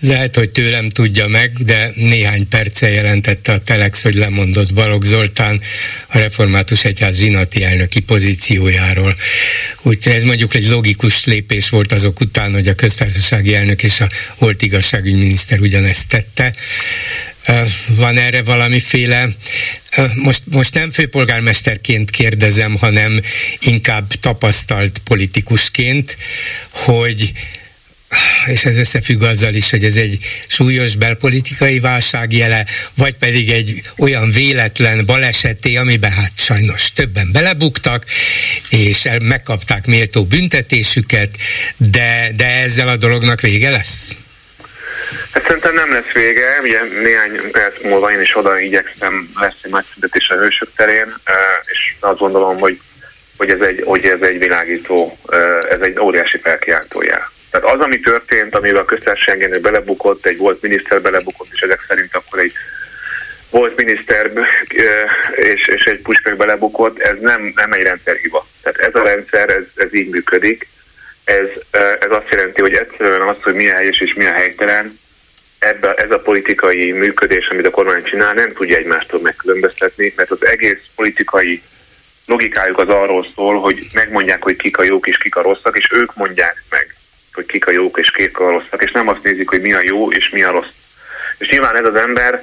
Lehet, hogy tőlem tudja meg, de néhány perce jelentette a Telex, hogy lemondott Balogh Zoltán a Református Egyház zsinati elnöki pozíciójáról. Úgyhogy ez mondjuk egy logikus lépés volt azok után, hogy a köztársasági elnök és a volt igazságügyminiszter ugyanezt tette. Van erre valamiféle, most, most nem főpolgármesterként kérdezem, hanem inkább tapasztalt politikusként, hogy és ez összefügg azzal is, hogy ez egy súlyos belpolitikai válság jele, vagy pedig egy olyan véletlen baleseté, amiben hát sajnos többen belebuktak, és megkapták méltó büntetésüket, de, de ezzel a dolognak vége lesz? Hát szerintem nem lesz vége, ugye néhány perc múlva én is oda igyekszem, lesz egy nagy szüntetés a hősök terén, és azt gondolom, hogy, hogy, ez egy, hogy ez egy világító, ez egy óriási felkiáltójá. Tehát az, ami történt, amivel a köztársaságen belebukott, egy volt miniszter belebukott, és ezek szerint akkor egy volt miniszter és, és egy puspek belebukott, ez nem, nem egy rendszerhiba. Tehát ez a rendszer, ez, ez így működik. Ez, ez azt jelenti, hogy egyszerűen az, hogy mi a helyes és mi a helytelen, ebbe, ez a politikai működés, amit a kormány csinál, nem tudja egymástól megkülönböztetni, mert az egész politikai logikájuk az arról szól, hogy megmondják, hogy kik a jók és kik a rosszak, és ők mondják meg hogy kik a jók és kik a rosszak, és nem azt nézik, hogy mi a jó és mi a rossz. És nyilván ez az ember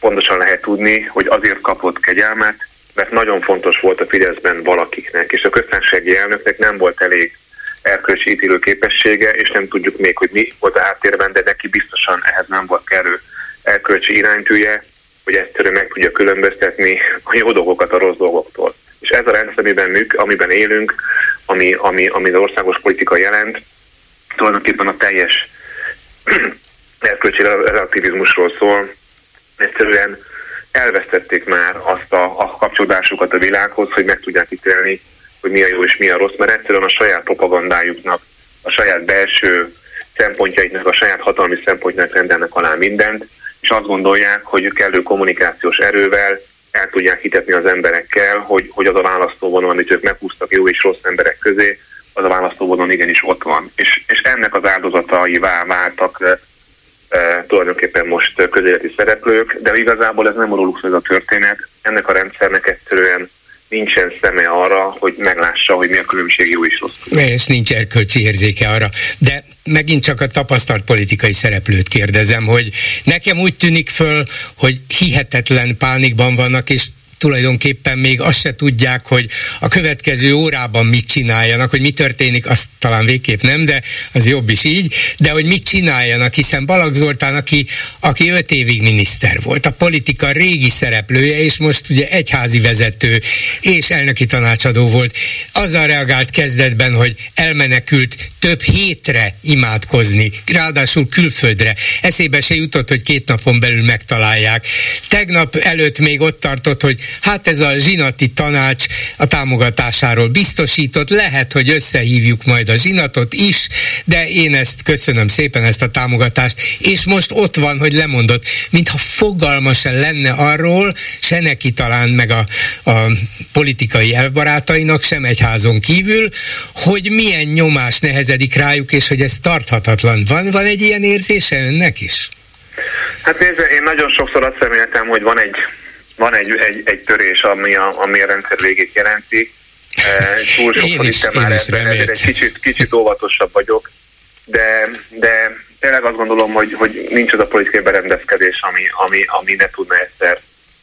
pontosan lehet tudni, hogy azért kapott kegyelmet, mert nagyon fontos volt a Fideszben valakiknek, és a köztársasági elnöknek nem volt elég erkölcsi ítélő képessége, és nem tudjuk még, hogy mi volt a háttérben, de neki biztosan ehhez nem volt kerül erkölcsi iránytűje, hogy egyszerűen meg tudja különböztetni a jó dolgokat a rossz dolgoktól. És ez a rendszer, amiben, műk, amiben élünk, ami, ami, ami az országos politika jelent, tulajdonképpen a teljes erkölcsi relativizmusról szól. Egyszerűen elvesztették már azt a, a kapcsolódásukat a világhoz, hogy meg tudják ítélni, hogy mi a jó és mi a rossz, mert egyszerűen a saját propagandájuknak, a saját belső szempontjaiknak, a saját hatalmi szempontjának rendelnek alá mindent, és azt gondolják, hogy kellő kommunikációs erővel el tudják hitetni az emberekkel, hogy, hogy az a választóvonal, amit ők meghúztak jó és rossz emberek közé, az a választóvonal igenis ott van. És, és ennek az áldozataivá váltak e, tulajdonképpen most közéleti szereplők, de igazából ez nem róluk ez a történet. Ennek a rendszernek egyszerűen nincsen szeme arra, hogy meglássa, hogy mi a különbség jó és rossz. És nincs erkölcsi érzéke arra. De megint csak a tapasztalt politikai szereplőt kérdezem, hogy nekem úgy tűnik föl, hogy hihetetlen pánikban vannak, és tulajdonképpen még azt se tudják, hogy a következő órában mit csináljanak, hogy mi történik, azt talán végképp nem, de az jobb is így, de hogy mit csináljanak, hiszen Balag Zoltán, aki, aki öt évig miniszter volt, a politika régi szereplője, és most ugye egyházi vezető és elnöki tanácsadó volt, azzal reagált kezdetben, hogy elmenekült több hétre imádkozni, ráadásul külföldre. Eszébe se jutott, hogy két napon belül megtalálják. Tegnap előtt még ott tartott, hogy hát ez a zsinati tanács a támogatásáról biztosított, lehet, hogy összehívjuk majd a zsinatot is, de én ezt köszönöm szépen ezt a támogatást, és most ott van, hogy lemondott, mintha fogalma se lenne arról, se neki talán meg a, a politikai elbarátainak, sem egyházon kívül, hogy milyen nyomás nehezedik rájuk, és hogy ez tarthatatlan. Van, van egy ilyen érzése önnek is? Hát nézze, én nagyon sokszor azt reméltem, hogy van egy van egy, egy, egy törés, ami a, ami a rendszer végét jelenti. E, túl sokszor itt már ebben, ezért egy kicsit, kicsit óvatosabb vagyok, de, de tényleg azt gondolom, hogy, hogy nincs az a politikai berendezkedés, ami, ami, ami ne tudna egyszer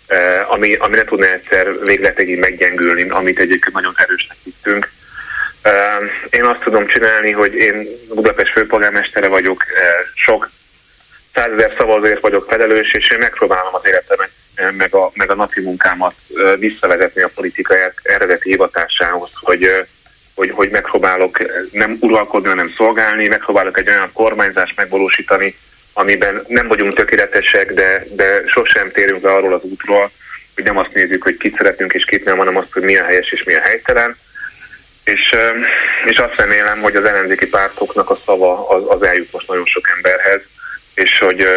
e, ami, ami ne tudna egyszer végletekig meggyengülni, amit egyébként nagyon erősnek hittünk. E, én azt tudom csinálni, hogy én Budapest főpolgármestere vagyok, sok százezer szavazóért vagyok felelős, és én megpróbálom az életemet meg a, meg a napi munkámat visszavezetni a politika eredeti hivatásához, hogy, hogy, hogy megpróbálok nem uralkodni, hanem szolgálni, megpróbálok egy olyan kormányzást megvalósítani, amiben nem vagyunk tökéletesek, de, de sosem térünk le arról az útról, hogy nem azt nézzük, hogy kit szeretünk és kit nem, hanem azt, hogy a helyes és mi a helytelen. És, és azt remélem, hogy az ellenzéki pártoknak a szava az, az eljut most nagyon sok emberhez, és hogy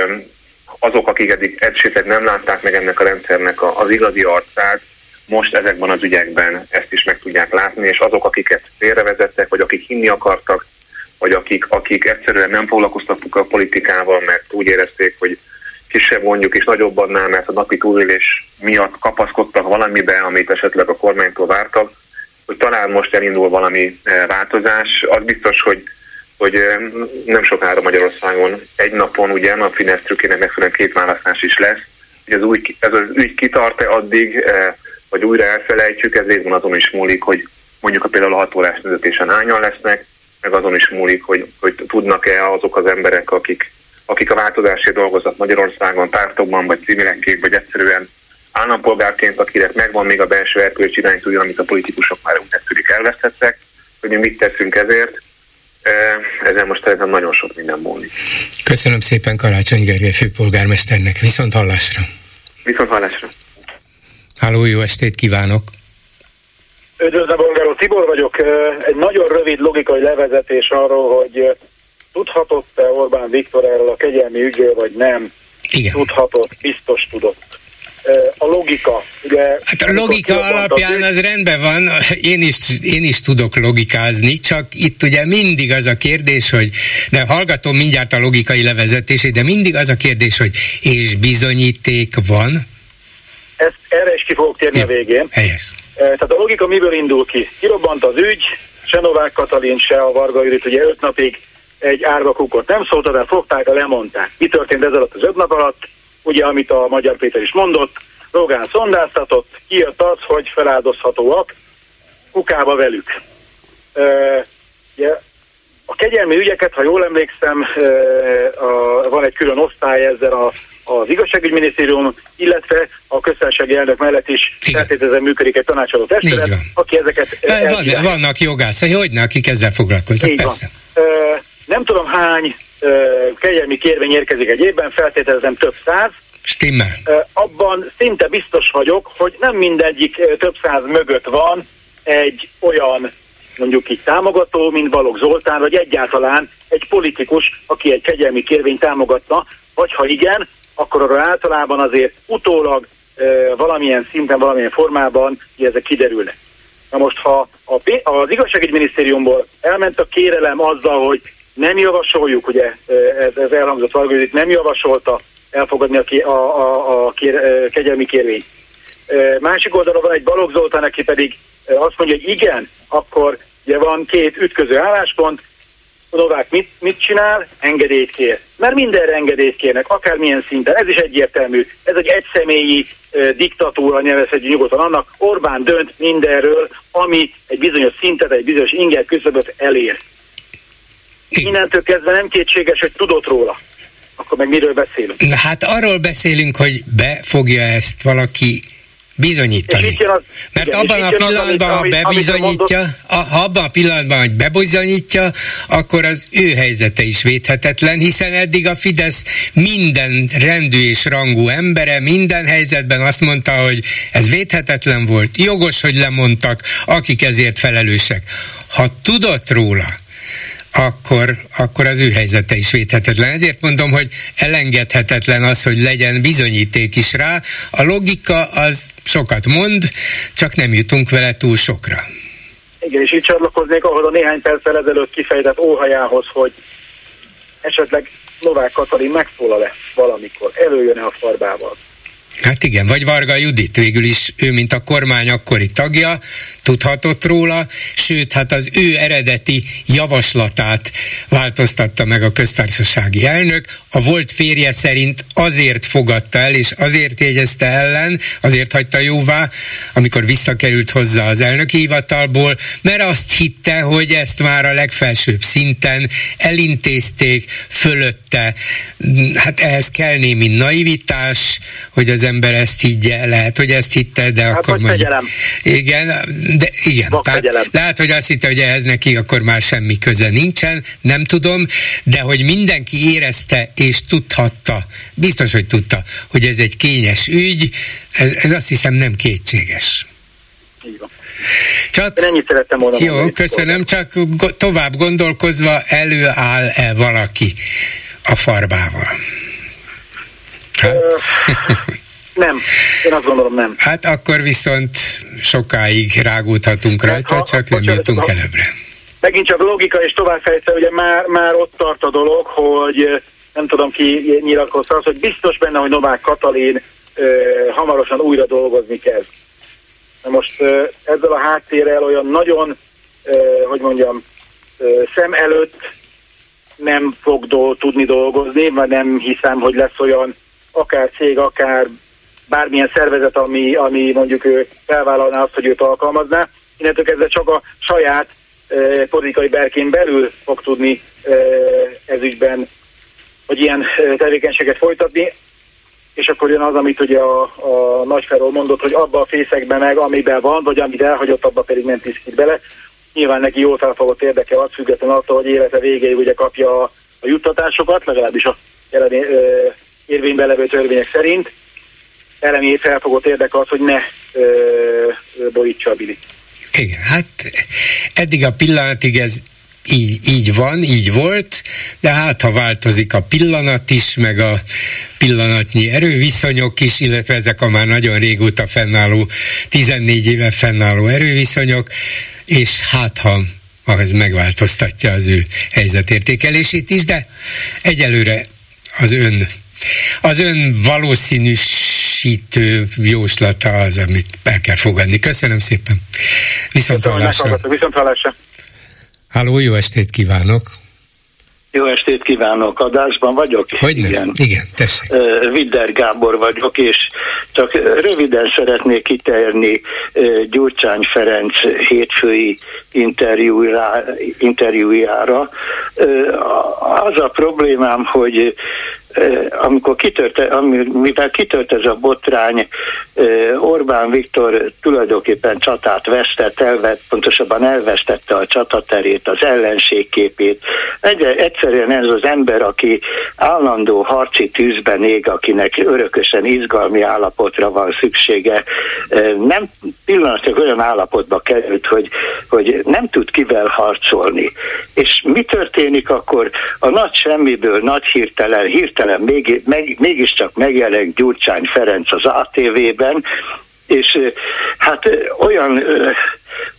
azok, akik eddig esetleg nem látták meg ennek a rendszernek az igazi arcát, most ezekben az ügyekben ezt is meg tudják látni, és azok, akiket félrevezettek, vagy akik hinni akartak, vagy akik, akik egyszerűen nem foglalkoztattuk a politikával, mert úgy érezték, hogy kisebb mondjuk és nagyobb annál, mert a napi túlélés miatt kapaszkodtak valamibe, amit esetleg a kormánytól vártak, hogy talán most elindul valami eh, változás. Az biztos, hogy hogy nem sokára Magyarországon. Egy napon ugye a Fidesz trükkének megfelelően két választás is lesz, hogy az új, ez az ügy kitart-e addig, vagy újra elfelejtjük, ez részben azon is múlik, hogy mondjuk a például a hat órás vezetésen hányan lesznek, meg azon is múlik, hogy, hogy tudnak-e azok az emberek, akik, akik a változásért dolgoznak Magyarországon, pártokban, vagy civilekként, vagy egyszerűen állampolgárként, akinek megvan még a belső erkölcsi iránytúja, amit a politikusok már úgy tűnik elvesztettek, hogy mi mit teszünk ezért, ezen most szerintem nagyon sok minden múlik. Köszönöm szépen Karácsony Gergely főpolgármesternek. Viszont hallásra. Viszont hallásra. Háló, jó estét kívánok! Üdvözlöm, Bolgáró Tibor vagyok. Egy nagyon rövid logikai levezetés arról, hogy tudhatott-e Orbán Viktor erről a kegyelmi ügyről, vagy nem? Igen. Tudhatott, biztos tudott a logika. Ugye, hát a logika alapján az rendben van, én is, én is tudok logikázni, csak itt ugye mindig az a kérdés, hogy, de hallgatom mindjárt a logikai levezetését, de mindig az a kérdés, hogy és bizonyíték van? Ezt, erre is ki fogok térni Jó, a végén. Helyes. Tehát a logika miből indul ki? Kirobbant az ügy, se Novák Katalin, se a Varga Judit, ugye öt napig egy árva kukot nem szólta, de fogták, de lemondták. Mi történt ez alatt az öt nap alatt? Ugye amit a Magyar Péter is mondott, Rogán szondáztatott, kijött az, hogy feláldozhatóak, kukába velük. E, ugye, A kegyelmi ügyeket, ha jól emlékszem, van egy külön osztály ezzel a az igazságügyminisztérium, illetve a köztársasági elnök mellett is feltételezem működik egy tanácsadó testület, aki ezeket van, Vannak jogászai, hogyne, akik ezzel foglalkoznak, Így persze. Van. Nem tudom hány kegyelmi kérvény érkezik egy évben, feltételezem több száz. Stimmel. Abban szinte biztos vagyok, hogy nem mindegyik több száz mögött van egy olyan mondjuk így támogató, mint Balogh Zoltán, vagy egyáltalán egy politikus, aki egy kegyelmi kérvényt támogatna, vagy ha igen, akkor arra általában azért utólag valamilyen szinten, valamilyen formában ezek kiderülnek. Na most, ha az igazságügyminisztériumból elment a kérelem azzal, hogy nem javasoljuk, ugye ez, ez elhangzott valami, nem javasolta elfogadni a, a, a, a kér, kegyelmi kérvényt. Másik oldalon van egy Balogh Zoltán, aki pedig azt mondja, hogy igen, akkor ugye van két ütköző álláspont, Novák mit, mit csinál? Engedélyt kér. Mert mindenre engedélyt kérnek, akármilyen szinten. Ez is egyértelmű. Ez egy egyszemélyi e, diktatúra, nevezhetjük nyugodtan annak. Orbán dönt mindenről, ami egy bizonyos szintet, egy bizonyos inger küszöböt elér. Innentől kezdve nem kétséges, hogy tudott róla. Akkor meg miről beszélünk? Na hát arról beszélünk, hogy be fogja ezt valaki Bizonyítani. Az, Mert igen, abban a pillanatban, az, ha bebizonyítja, a, ha abban a pillanatban, hogy bebizonyítja, akkor az ő helyzete is védhetetlen, hiszen eddig a Fidesz minden rendű és rangú embere minden helyzetben azt mondta, hogy ez védhetetlen volt, jogos, hogy lemondtak, akik ezért felelősek. Ha tudott róla, akkor, akkor az ő helyzete is védhetetlen. Ezért mondom, hogy elengedhetetlen az, hogy legyen bizonyíték is rá. A logika az sokat mond, csak nem jutunk vele túl sokra. Igen, és így csatlakoznék ahhoz a néhány perccel ezelőtt kifejtett óhajához, hogy esetleg Novák Katalin megszólal-e valamikor, előjön-e a farbával. Hát igen, vagy Varga Judit végül is, ő mint a kormány akkori tagja, tudhatott róla, sőt, hát az ő eredeti javaslatát változtatta meg a köztársasági elnök. A volt férje szerint azért fogadta el, és azért jegyezte ellen, azért hagyta jóvá, amikor visszakerült hozzá az elnöki hivatalból, mert azt hitte, hogy ezt már a legfelsőbb szinten elintézték, fölötte. Hát ehhez kell némi naivitás, hogy az ember ezt higgye, lehet, hogy ezt hitte, de hát akkor mondjuk... Igen, de igen. Tehát lehet, hogy azt hitte, hogy ehhez neki akkor már semmi köze nincsen, nem tudom, de hogy mindenki érezte és tudhatta, biztos, hogy tudta, hogy ez egy kényes ügy, ez, ez azt hiszem nem kétséges. Csak, Én ennyit szerettem volna Jó, mondani, köszönöm, csak tovább gondolkozva előáll-e valaki a farbával? Hát? Nem, én azt gondolom nem. Hát akkor viszont sokáig rágódhatunk hát rajta, ha, csak nem jutunk előbbre. Megint csak logika és továbbfejtve, ugye már, már ott tart a dolog, hogy nem tudom ki nyilatkozta az, hogy biztos benne, hogy Novák Katalin ö, hamarosan újra dolgozni kezd. Na most ö, ezzel a háttérrel olyan nagyon, ö, hogy mondjam, ö, szem előtt nem fog do- tudni dolgozni, mert nem hiszem, hogy lesz olyan akár cég, akár bármilyen szervezet, ami, ami mondjuk ő felvállalná azt, hogy őt alkalmazná. Innentől kezdve csak a saját e, politikai berkén belül fog tudni e, ezügyben, hogy ilyen tevékenységet folytatni, és akkor jön az, amit ugye a, a nagyfelől mondott, hogy abba a fészekben meg, amiben van, vagy amit elhagyott, abba pedig nem tisztít bele. Nyilván neki jól felfogott érdekel az független attól, hogy élete végéig ugye kapja a, a juttatásokat, legalábbis a jelen érvényben levő törvények szerint elemi felfogott érdeke az, hogy ne ö, borítsa a bilit. Igen, hát eddig a pillanatig ez így, így van, így volt, de hát ha változik a pillanat is, meg a pillanatnyi erőviszonyok is, illetve ezek a már nagyon régóta fennálló, 14 éve fennálló erőviszonyok, és hát ha az megváltoztatja az ő helyzetértékelését is, de egyelőre az ön az ön valószínűsítő jóslata az, amit el kell fogadni. Köszönöm szépen. Viszont hallásra. Viszont hallásra. Háló, jó estét kívánok! Jó estét kívánok, adásban vagyok? Hogy igen. Igen, tessék. Vidder Gábor vagyok, és csak röviden szeretnék kitérni Gyurcsány Ferenc hétfői interjújára. Az a problémám, hogy amikor kitört, mivel kitört ez a botrány, Orbán Viktor tulajdonképpen csatát vesztett, elvett, pontosabban elvesztette a csataterét, az ellenségképét. Egy, egyszerűen ez az ember, aki állandó harci tűzben ég, akinek örökösen izgalmi állapotra van szüksége, nem pillanatok olyan állapotba került, hogy, hogy nem tud kivel harcolni. És mi történik akkor? A nagy semmiből, nagy hirtelen, hirtelen hirtelen még, meg, mégiscsak megjelent Gyurcsány Ferenc az ATV-ben, és hát olyan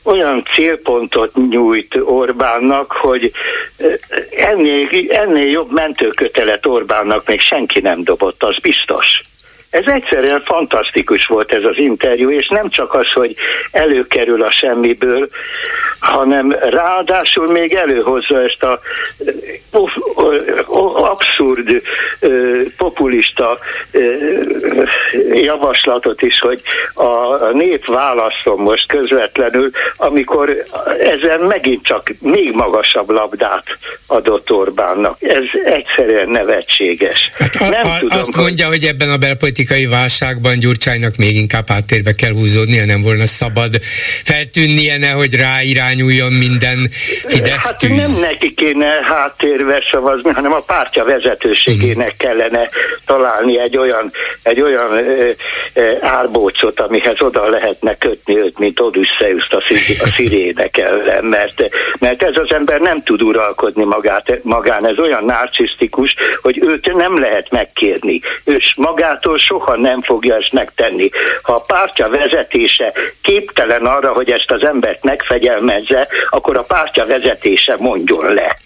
olyan célpontot nyújt Orbánnak, hogy ennél, ennél jobb mentőkötelet Orbánnak még senki nem dobott, az biztos. Ez egyszerűen fantasztikus volt ez az interjú, és nem csak az, hogy előkerül a semmiből, hanem ráadásul még előhozza ezt a abszurd populista javaslatot is, hogy a nép válaszol most közvetlenül, amikor ezen megint csak még magasabb labdát adott Orbánnak. Ez egyszerűen nevetséges. Hát a, Nem a, tudom, azt mondja, hogy ebben a belpolitikai politikai válságban Gyurcsánynak még inkább háttérbe kell húzódnia, nem volna szabad feltűnnie, nehogy ráirányuljon minden Fidesz Hát nem neki kéne háttérbe szavazni, hanem a pártja vezetőségének uh-huh. kellene találni egy olyan, egy olyan ö, ö, árbócot, amihez oda lehetne kötni őt, mint Odysseus a, szir, a szirének ellen, mert, mert ez az ember nem tud uralkodni magát, magán, ez olyan narcisztikus, hogy őt nem lehet megkérni. Ő magától soha nem fogja ezt megtenni. Ha a pártja vezetése képtelen arra, hogy ezt az embert megfegyelmezze, akkor a pártja vezetése mondjon le.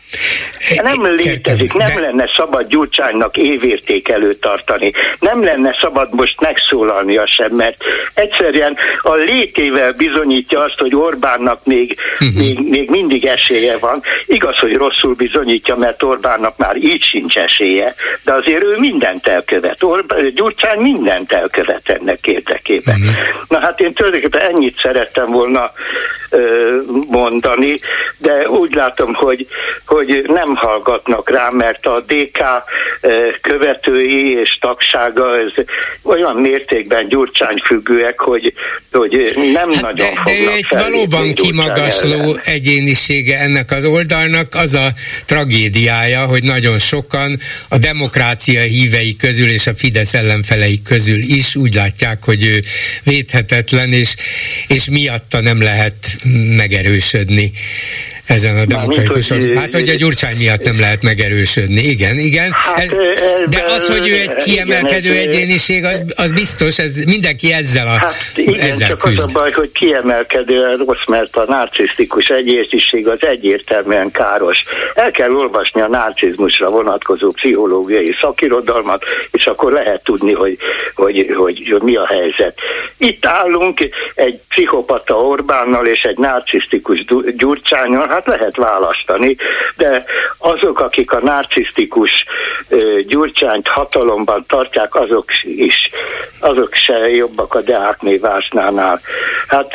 Nem létezik, nem lenne szabad Gyurcsánynak évértékelőt tartani. Nem lenne szabad most megszólalnia sem, mert egyszerűen a létével bizonyítja azt, hogy Orbánnak még, uh-huh. még, még mindig esélye van. Igaz, hogy rosszul bizonyítja, mert Orbánnak már így sincs esélye, de azért ő mindent elkövet. Orbán, Gyurcsány mindent elkövet ennek érdekében. Uh-huh. Na hát én tulajdonképpen ennyit szerettem volna ö, mondani, de úgy látom, hogy, hogy hogy nem hallgatnak rá, mert a DK eh, követői és tagsága ez olyan mértékben gyurcsány függőek, hogy, hogy nem hát nagyon de, fognak de egy valóban kimagasló ellen. egyénisége ennek az oldalnak az a tragédiája, hogy nagyon sokan a demokrácia hívei közül és a Fidesz ellenfelei közül is úgy látják, hogy ő védhetetlen, és, és miatta nem lehet megerősödni ezen a demokratikuson. Hát, hogy a Gyurcsány miatt nem lehet megerősödni. Igen, igen. Hát, ez, de az, hogy ő egy kiemelkedő igen, egyéniség, az, az biztos, ez mindenki ezzel a hát igen, ezzel csak küzd. az a baj, hogy kiemelkedő rossz, mert a narcisztikus egyéniség az egyértelműen káros. El kell olvasni a narcizmusra vonatkozó pszichológiai szakirodalmat, és akkor lehet tudni, hogy, hogy, hogy, hogy mi a helyzet. Itt állunk egy pszichopata Orbánnal és egy narcisztikus Gyurcsányon, hát lehet választani, de azok, akik a narcisztikus Gyurcsányt hatalomban tartják, azok is, azok se jobbak a Deákné Vásnánál. Hát,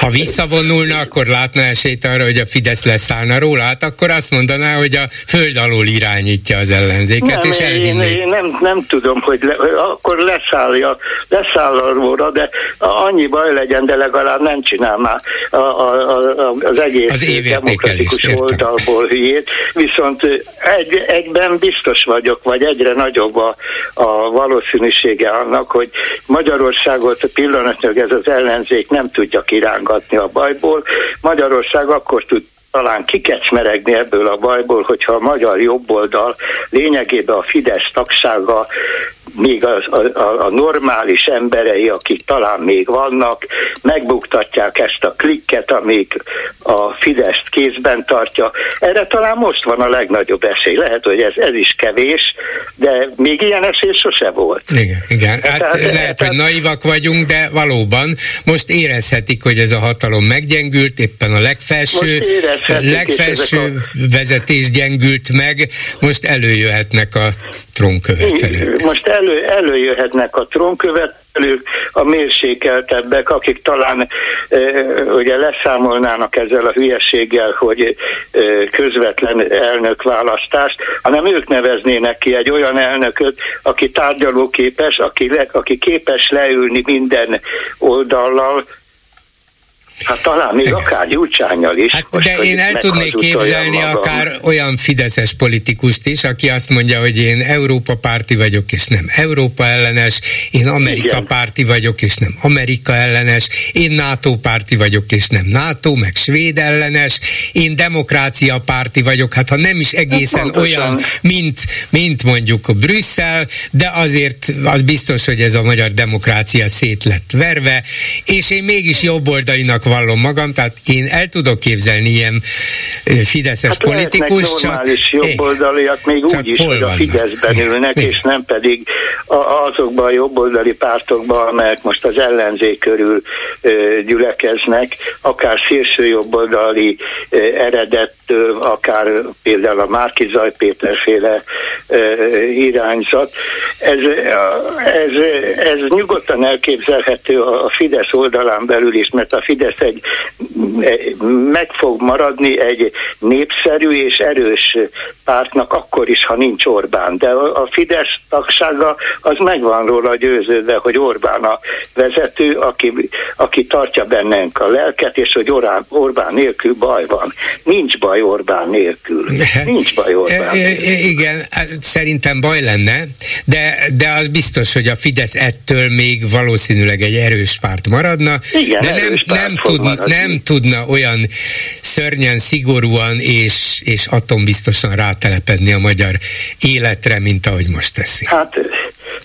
ha visszavonulna, akkor látna esélyt arra, hogy a Fidesz leszállna róla, hát akkor azt mondaná, hogy a föld alól irányítja az ellenzéket, nem, és elhinné. Én, én nem, nem tudom, hogy le, akkor leszállja, leszáll róla, de annyi baj legyen, de legalább nem csinál már a, a, a, az egész az demokratikus oldalból hülyét, viszont egy, egyben biztos vagyok, vagy egyre nagyobb a, a valószínűsége annak, hogy Magyarországot pillanatnyilag ez az ellenzék nem tudja kirángatni a bajból. Magyarország akkor tud talán kikecsmeregni ebből a bajból, hogyha a magyar jobboldal lényegében a Fidesz tagsága még a, a, a normális emberei, akik talán még vannak, megbuktatják ezt a klikket, amíg a Fidesz kézben tartja. Erre talán most van a legnagyobb esély. Lehet, hogy ez, ez is kevés, de még ilyen esély sose volt. Igen, igen. Hát tehát, lehet, tehát, hogy naivak vagyunk, de valóban most érezhetik, hogy ez a hatalom meggyengült, éppen a legfelső, legfelső a... vezetés gyengült meg, most előjöhetnek a trónkövetelők. Most elő, előjöhetnek a trónkövetelők, a mérsékeltebbek, akik talán e, ugye leszámolnának ezzel a hülyeséggel, hogy e, közvetlen elnökválasztást, hanem ők neveznének ki egy olyan elnököt, aki tárgyalóképes, aki, le, aki képes leülni minden oldallal, Hát talán még akár Gyurcsányjal is. Hát, de én el tudnék képzelni magam. akár olyan fideszes politikust is, aki azt mondja, hogy én Európa párti vagyok, és nem Európa ellenes, én Amerika Igen. párti vagyok, és nem Amerika ellenes, én NATO párti vagyok, és nem NATO, meg Svéd ellenes, én demokrácia párti vagyok, hát ha nem is egészen hát, olyan, mint, mint mondjuk a Brüsszel, de azért az biztos, hogy ez a magyar demokrácia szét lett verve, és én mégis jobboldalinak vallom magam, tehát én el tudok képzelni ilyen fideszes hát politikus, csak... jobboldaliak még úgy is, hogy a Fideszben ülnek, és nem pedig azokban a jobboldali pártokban, amelyek most az ellenzék körül gyülekeznek, akár szélső jobboldali eredettől, akár például a Márki Zajpéter féle irányzat. Ez, ez, ez nyugodtan elképzelhető a Fidesz oldalán belül is, mert a Fidesz egy, meg fog maradni egy népszerű és erős pártnak akkor is, ha nincs Orbán. De a Fidesz tagsága az megvan róla győződve, hogy Orbán a vezető, aki, aki tartja bennünk a lelket, és hogy Orbán, Orbán nélkül baj van. Nincs baj Orbán nélkül. Nincs baj Orbán e, e, nélkül. Igen, hát szerintem baj lenne, de, de az biztos, hogy a Fidesz ettől még valószínűleg egy erős párt maradna, Igen, de nem, nem, tud, nem tudna olyan szörnyen, szigorúan és, és atombiztosan rátelepedni a magyar életre, mint ahogy most teszi. Hát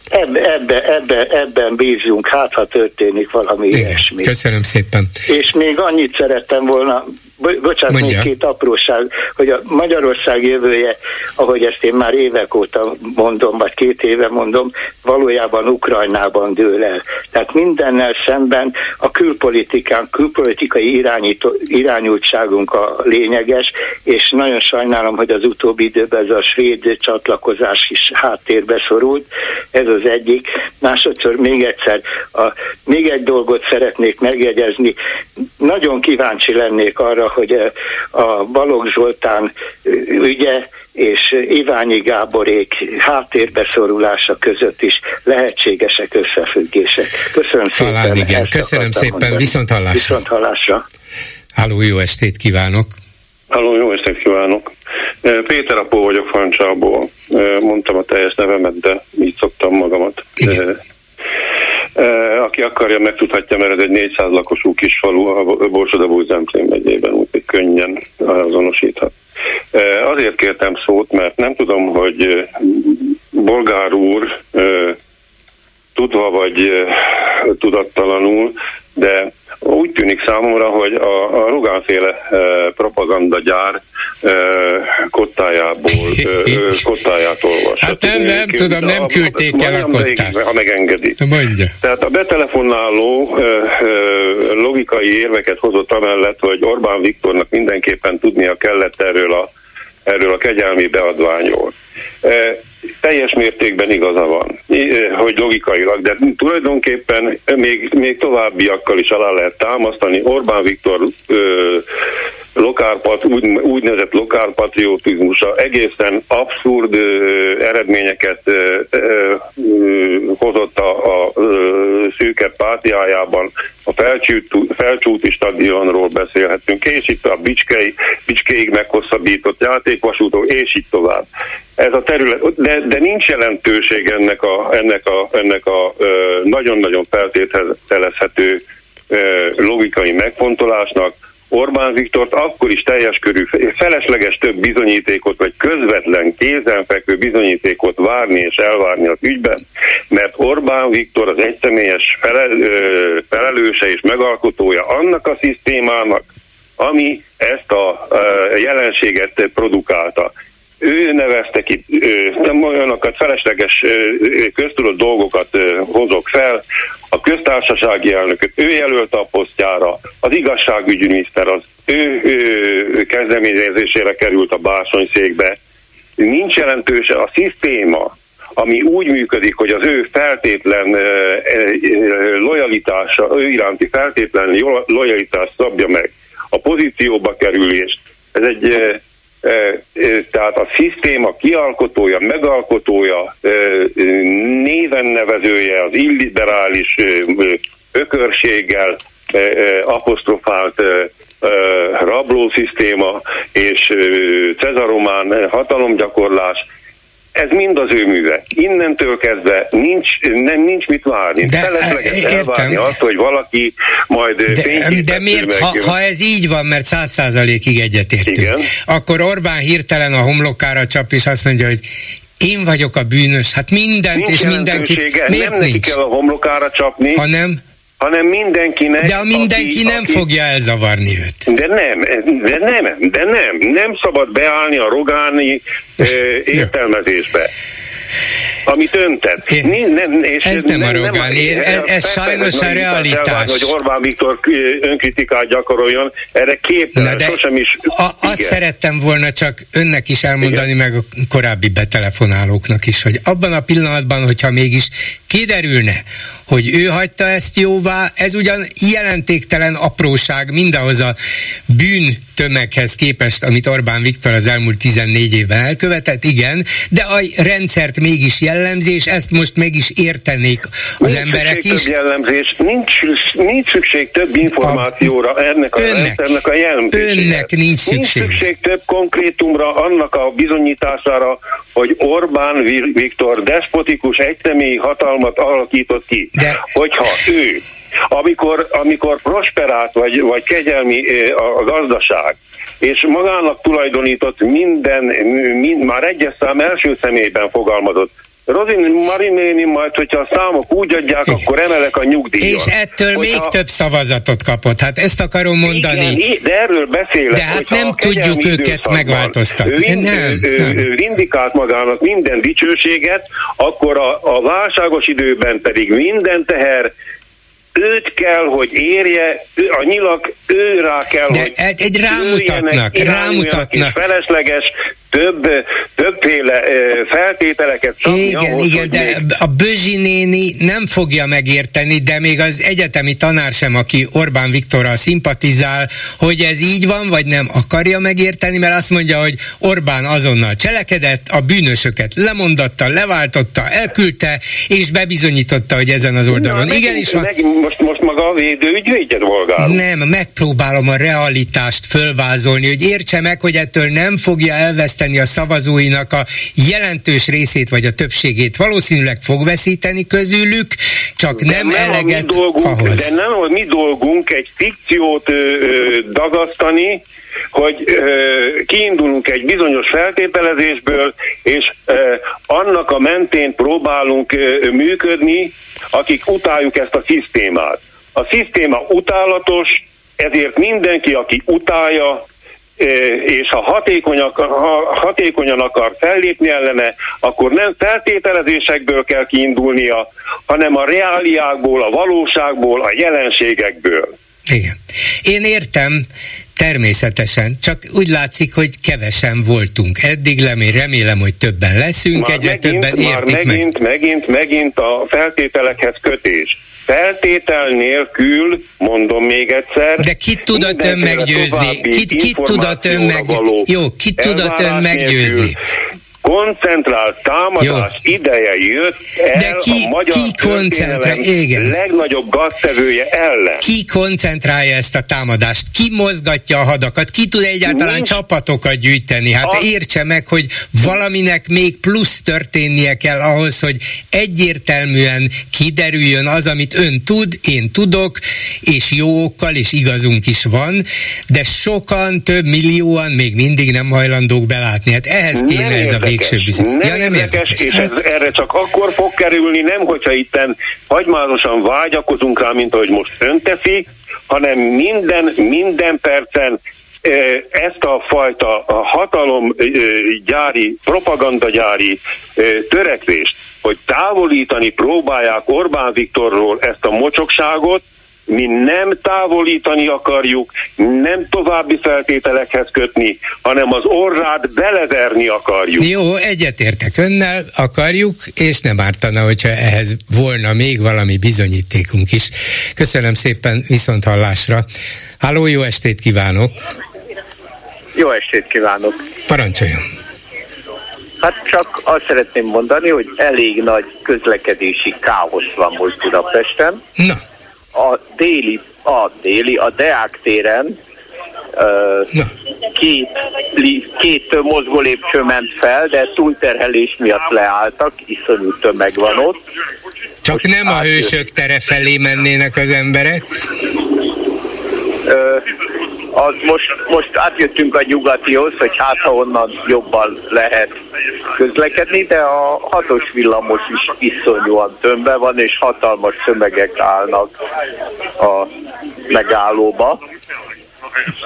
ebbe, ebbe, ebbe, ebben bízunk, hát ha történik valami Igen, ilyesmi. Köszönöm szépen. És még annyit szerettem volna bocsánat, Mondja. még két apróság, hogy a Magyarország jövője, ahogy ezt én már évek óta mondom, vagy két éve mondom, valójában Ukrajnában dől el. Tehát mindennel szemben a külpolitikán, külpolitikai irányító, irányultságunk a lényeges, és nagyon sajnálom, hogy az utóbbi időben ez a svéd csatlakozás is háttérbe szorult. Ez az egyik. Másodszor még egyszer, a, még egy dolgot szeretnék megjegyezni. Nagyon kíváncsi lennék arra, hogy eh, a Balogh Zoltán eh, ügye és Iványi Gáborék háttérbeszorulása között is lehetségesek összefüggések. Köszönöm Talán szépen. igen, köszönöm szépen, mondani. viszont hallásra. Viszont hallásra. Háló, jó estét kívánok! Háló, jó estét kívánok! Eh, Péter Apó vagyok Fancsából. Mondtam a teljes nevemet, de így szoktam magamat. Igen. Aki akarja, megtudhatja, mert ez egy 400 lakosú kis falu a Borsodabúj Zemplén megyében, úgyhogy könnyen azonosíthat. Azért kértem szót, mert nem tudom, hogy Bolgár úr tudva vagy tudattalanul, de úgy tűnik számomra, hogy a, a Rugánféle e, propagandagyár e, kottájából, e, kottáját olvas. Hát nem, nem Küld, tudom, nem küldték el a kottát. Ha megengedi. Mondja. Tehát a betelefonáló e, e, logikai érveket hozott amellett, hogy Orbán Viktornak mindenképpen tudnia kellett erről a, erről a kegyelmi beadványról. E, teljes mértékben igaza van, hogy logikailag, de tulajdonképpen még, még továbbiakkal is alá lehet támasztani. Orbán Viktor ö, lokálpat, úgy, úgynevezett lokálpatriotizmusa egészen abszurd ö, eredményeket ö, ö, hozott a, a ö, szűke pátiájában. A felcsúti, felcsúti stadionról beszélhetünk, és itt a Bicskei, Bicskéig meghosszabbított játékvasútok, és így tovább. Ez a terület, de, de nincs jelentőség ennek a, ennek a, ennek a nagyon-nagyon feltételezhető logikai megfontolásnak, Orbán Viktort akkor is teljes körű, felesleges több bizonyítékot, vagy közvetlen kézenfekvő bizonyítékot várni és elvárni az ügyben, mert Orbán Viktor az egyszemélyes felel, felelőse és megalkotója annak a szisztémának, ami ezt a jelenséget produkálta ő nevezte ki, nem olyanokat felesleges köztudott dolgokat hozok fel, a köztársasági elnököt ő jelölte a posztjára, az igazságügyminiszter az ő, ő kezdeményezésére került a bársonyszékbe. Nincs jelentős a szisztéma, ami úgy működik, hogy az ő feltétlen lojalitása, ő iránti feltétlen lojalitást szabja meg a pozícióba kerülést. Ez egy tehát a szisztéma kialkotója, megalkotója, néven nevezője az illiberális ökörséggel apostrofált rablószisztéma és cezaromán hatalomgyakorlás ez mind az ő műve. Innentől kezdve nincs, nem, nincs mit várni. De, Felesleges elvárni azt, hogy valaki majd De, de miért, meg, ha, ha ez így van, mert száz százalékig egyetértünk, Igen. akkor Orbán hirtelen a homlokára csap, és azt mondja, hogy én vagyok a bűnös, hát mindent nincs és mindenkit. Miért nem nincs? neki kell a homlokára csapni, hanem hanem mindenkinek... De a mindenki aki, nem aki, fogja elzavarni őt. De nem, de nem, de nem. Nem szabad beállni a rogáni ö, értelmezésbe amit öntett. Én, nem, és ez nem, nem a Rogán, nem, ez, ez sajnos a realitás. Hogy Orbán Viktor önkritikát gyakoroljon, erre képtelen, de sosem is. A, azt szerettem volna csak önnek is elmondani, igen. meg a korábbi betelefonálóknak is, hogy abban a pillanatban, hogyha mégis kiderülne, hogy ő hagyta ezt jóvá, ez ugyan jelentéktelen apróság mindahhoz a bűn tömeghez képest, amit Orbán Viktor az elmúlt 14 évben elkövetett, igen, de a rendszert mégis jellemzés, ezt most meg is értenék az nincs emberek is. Több jellemzés, nincs, nincs szükség több információra a, ennek a önnek, rendszernek a jellemzéséhez. Önnek nincs szükség. Nincs szükség több konkrétumra, annak a bizonyítására, hogy Orbán Viktor despotikus egyszemélyi hatalmat alakított ki. De... Hogyha ő amikor, amikor prosperált, vagy, vagy kegyelmi a gazdaság, és magának tulajdonított minden, mind, már egyes szám első személyben fogalmazott, Rozin Marinéni majd, hogyha a számok úgy adják, Igen. akkor emelek a nyugdíjat. És ettől hogyha... még több szavazatot kapott. Hát ezt akarom mondani. Igen, de erről beszélek. De hát nem tudjuk őket megváltoztatni. Ő, nem, ő, nem. ő vindikált magának minden dicsőséget, akkor a, a válságos időben pedig minden teher őt kell, hogy érje, a nyilak ő rá kell, De hogy egy, egy rámutatnak, rámutatnak. És felesleges több, többféle feltételeket szabni Igen, ahhoz, igen, de még... a Bözsi néni nem fogja megérteni, de még az egyetemi tanár sem, aki Orbán Viktorral szimpatizál, hogy ez így van, vagy nem akarja megérteni, mert azt mondja, hogy Orbán azonnal cselekedett, a bűnösöket lemondatta, leváltotta, elküldte, és bebizonyította, hogy ezen az oldalon. Na, igen, is van. most, most maga a védőügyvédje dolgálunk. Nem, megpróbálom a realitást fölvázolni, hogy értse meg, hogy ettől nem fogja elveszteni veszteni a szavazóinak a jelentős részét vagy a többségét. Valószínűleg fog veszíteni közülük, csak de nem, nem eleget a dolgunk, ahhoz. De nem a mi dolgunk egy fikciót ö, ö, dagasztani, hogy ö, kiindulunk egy bizonyos feltételezésből, és ö, annak a mentén próbálunk ö, működni, akik utáljuk ezt a szisztémát. A szisztéma utálatos, ezért mindenki, aki utálja, és ha, hatékonyak, ha hatékonyan akar fellépni ellene, akkor nem feltételezésekből kell kiindulnia, hanem a reáliákból, a valóságból, a jelenségekből. Igen. Én értem, Természetesen, csak úgy látszik, hogy kevesen voltunk eddig, lemé, remélem, hogy többen leszünk, már egyre megint, többen értik már megint, meg. megint, megint a feltételekhez kötés Feltétel nélkül, mondom még egyszer. De kit tudott ön meggyőzni? Kit, kit tudott ön meg... Jó, kit tudott ön meggyőzni? Koncentrált támadás Jó. ideje jött el De ki, a magyar ki koncentrál, igen. legnagyobb gaztevője ellen. Ki koncentrálja ezt a támadást? Ki mozgatja a hadakat? Ki tud egyáltalán Nincs. csapatokat gyűjteni? Hát a... értse meg, hogy valaminek még plusz történnie kell ahhoz, hogy egyértelműen kiderüljön az, amit ön tud, én tudok, és jó okkal, és igazunk is van, de sokan, több millióan még mindig nem hajlandók belátni. Hát ehhez kéne nem ez a végső bizony. Nem, ja, nem érdekes, érdekes. és ez, erre csak akkor fog kerülni, nem hogyha itten hagymárosan vágyakozunk rá, mint ahogy most ön teszi, hanem minden, minden percen ezt a fajta hatalomgyári, propagandagyári törekvést, hogy távolítani próbálják Orbán Viktorról ezt a mocsokságot, mi nem távolítani akarjuk, nem további feltételekhez kötni, hanem az orrát beleverni akarjuk. Jó, egyetértek önnel, akarjuk, és nem ártana, hogyha ehhez volna még valami bizonyítékunk is. Köszönöm szépen, viszont hallásra. Háló, jó estét kívánok! Jó estét kívánok! Parancsoljon! Hát csak azt szeretném mondani, hogy elég nagy közlekedési káosz van most Budapesten. Na a déli, a déli, a Deák téren uh, két, két mozgó lépcső ment fel, de túlterhelés miatt leálltak, iszonyú tömeg van ott. Csak Most nem a hősök tere felé mennének az emberek? Uh, az most, most átjöttünk a nyugatihoz, hogy hát ha onnan jobban lehet közlekedni, de a hatos villamos is iszonyúan tömve van, és hatalmas tömegek állnak a megállóba.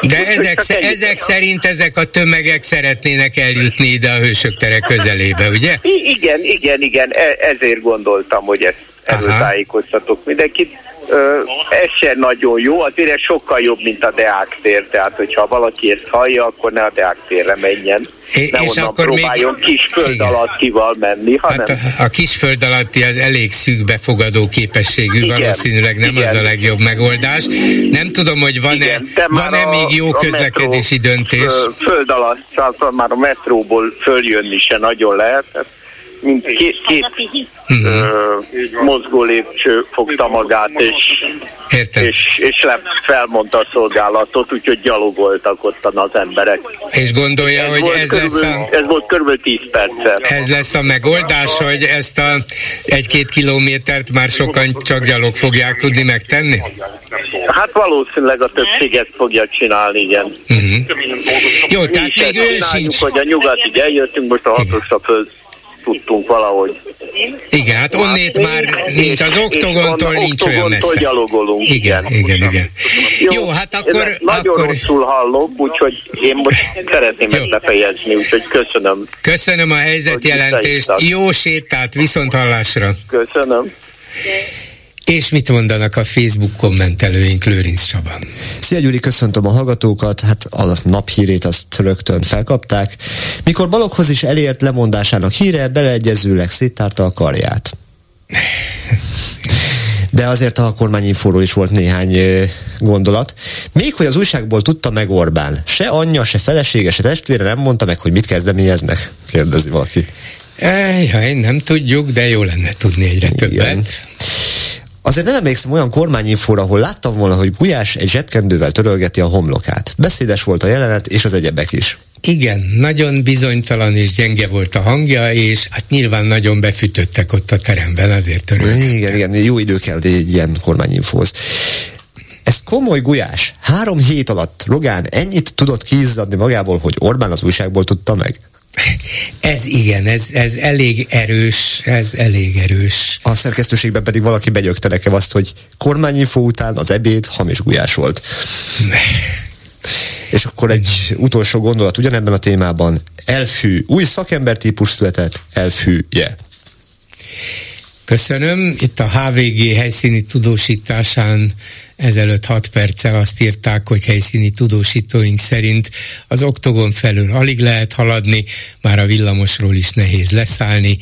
De ezek, ezek szerint ezek a tömegek szeretnének eljutni ide a hősök tere közelébe, ugye? I- igen, igen, igen, e- ezért gondoltam, hogy ezt erről tájékoztatok mindenkit. Ez sem nagyon jó, azért ez sokkal jobb, mint a Deák tér, tehát hogyha valaki ezt hallja, akkor ne a Deák térre menjen. É, ne és akkor próbáljon még... kis föld igen. alattival menni, hanem... Hát a, a kis föld alatti az elég szűk befogadó képességű, igen, valószínűleg nem igen. az a legjobb megoldás. Nem tudom, hogy van-e, van-e még jó közlekedési metró, döntés. Föld alatt, szóval már a metróból följönni se nagyon lehet, mint két, két uh-huh. mozgó lépcső fogta magát, és, és, és le, felmondta a szolgálatot, úgyhogy gyalogoltak ottan az emberek. És gondolja, ez hogy ez körül, lesz a... Ez volt körülbelül 10 perccel. Ez lesz a megoldás, hogy ezt a egy-két kilométert már sokan csak gyalog fogják tudni megtenni? Hát valószínűleg a többséget fogja csinálni, igen. Uh-huh. Jó, tehát még ő sincs. hogy a nyugatig eljöttünk, most a hatosra föl tudtunk valahogy. Igen, hát onnét már nincs, az oktogontól nincs olyan messze. gyalogolunk. Igen, igen, igen. Jó, Jó hát akkor... Nagyon akkor... rosszul hallok, úgyhogy én most szeretném ezt befejezni, úgyhogy köszönöm. Köszönöm a helyzetjelentést, jó sétát, viszont hallásra. Köszönöm. És mit mondanak a Facebook kommentelőink, Lőrinc Csaba? Szia Gyuri, köszöntöm a hallgatókat, hát a naphírét azt rögtön felkapták. Mikor Baloghoz is elért lemondásának híre, beleegyezőleg széttárta a karját. De azért a kormányinfóról is volt néhány gondolat. Még hogy az újságból tudta meg Orbán. Se anyja, se felesége, se testvére nem mondta meg, hogy mit kezdeményeznek, kérdezi valaki. Ejjaj, nem tudjuk, de jó lenne tudni egyre többet. Azért nem emlékszem olyan kormányinfóra, ahol láttam volna, hogy Gulyás egy zsebkendővel törölgeti a homlokát. Beszédes volt a jelenet, és az egyebek is. Igen, nagyon bizonytalan és gyenge volt a hangja, és hát nyilván nagyon befütöttek ott a teremben, azért törölgettek. Igen, igen, jó idő kell egy ilyen kormányinfóhoz. Ez komoly gulyás. Három hét alatt Rogán ennyit tudott kiizzadni magából, hogy Orbán az újságból tudta meg? Ez igen, ez, ez elég erős, ez elég erős. A szerkesztőségben pedig valaki begyögte nekem azt, hogy kormányinfo után az ebéd hamis gulyás volt. És akkor egy utolsó gondolat ugyanebben a témában. Elfű, új szakember típus született, elfűje. Köszönöm. Itt a HVG helyszíni tudósításán ezelőtt 6 perccel azt írták, hogy helyszíni tudósítóink szerint az oktogon felül alig lehet haladni, már a villamosról is nehéz leszállni,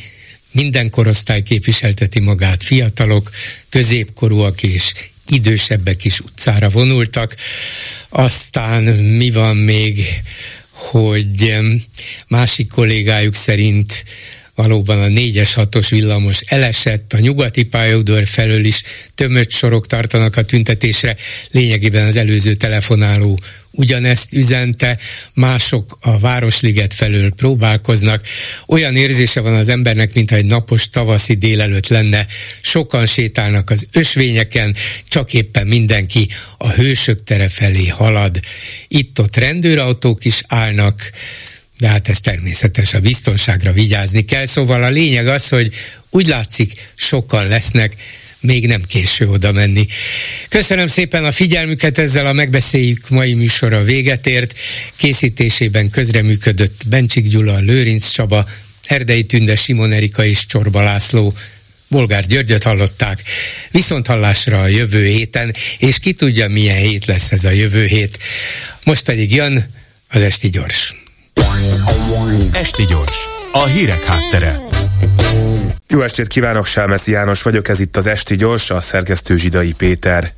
minden korosztály képviselteti magát, fiatalok, középkorúak és idősebbek is utcára vonultak. Aztán mi van még? hogy másik kollégájuk szerint valóban a 4-es 6-os villamos elesett, a nyugati pályaudvar felől is tömött sorok tartanak a tüntetésre, lényegében az előző telefonáló ugyanezt üzente, mások a Városliget felől próbálkoznak. Olyan érzése van az embernek, mintha egy napos tavaszi délelőtt lenne. Sokan sétálnak az ösvényeken, csak éppen mindenki a hősök tere felé halad. Itt-ott rendőrautók is állnak, de hát ez természetes, a biztonságra vigyázni kell. Szóval a lényeg az, hogy úgy látszik, sokan lesznek, még nem késő oda menni. Köszönöm szépen a figyelmüket, ezzel a megbeszéljük mai műsora véget ért. Készítésében közreműködött Bencsik Gyula, Lőrinc Csaba, Erdei Tünde, Simon Erika és Csorba László. Bolgár Györgyöt hallották. Viszont hallásra a jövő héten, és ki tudja, milyen hét lesz ez a jövő hét. Most pedig jön az Esti Gyors. Esti Gyors, a hírek háttere. Jó estét kívánok, Sálmeszi János vagyok, ez itt az Esti Gyors, a szerkesztő Zsidai Péter.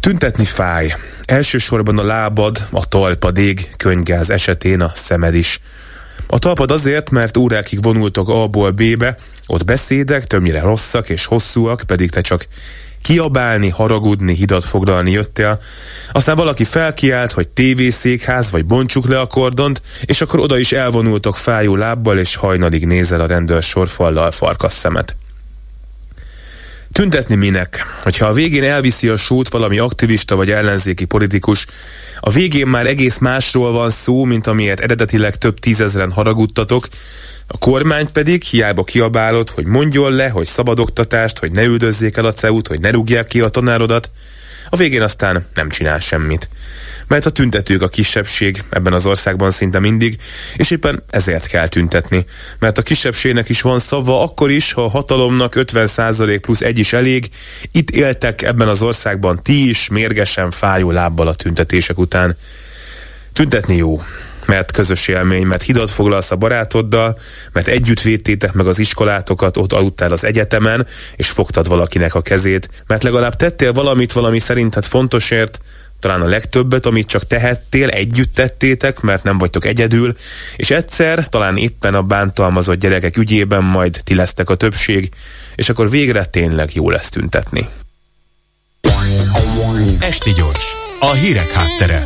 Tüntetni fáj. Elsősorban a lábad, a talpad ég, könygáz esetén a szemed is. A talpad azért, mert órákig vonultok A-ból B-be, ott beszédek, többnyire rosszak és hosszúak, pedig te csak kiabálni, haragudni, hidat foglalni jöttél. Aztán valaki felkiált, hogy tévészékház, vagy bontsuk le a kordont, és akkor oda is elvonultok fájó lábbal, és hajnalig nézel a rendőr sorfallal farkas szemet. Tüntetni minek? Hogyha a végén elviszi a sót valami aktivista vagy ellenzéki politikus, a végén már egész másról van szó, mint amiért eredetileg több tízezren haragudtatok, a kormány pedig hiába kiabálott, hogy mondjon le, hogy szabad oktatást, hogy ne üldözzék el a CEU-t, hogy ne rúgják ki a tanárodat, a végén aztán nem csinál semmit. Mert a tüntetők a kisebbség ebben az országban szinte mindig, és éppen ezért kell tüntetni. Mert a kisebbségnek is van szava akkor is, ha a hatalomnak 50% plusz egy is elég, itt éltek ebben az országban ti is mérgesen fájó lábbal a tüntetések után. Tüntetni jó, mert közös élmény, mert hidat foglalsz a barátoddal, mert együtt védtétek meg az iskolátokat, ott aludtál az egyetemen, és fogtad valakinek a kezét, mert legalább tettél valamit valami szerinted fontosért, talán a legtöbbet, amit csak tehettél, együtt tettétek, mert nem vagytok egyedül, és egyszer, talán éppen a bántalmazott gyerekek ügyében majd ti lesztek a többség, és akkor végre tényleg jó lesz tüntetni. Esti gyors, a hírek háttere.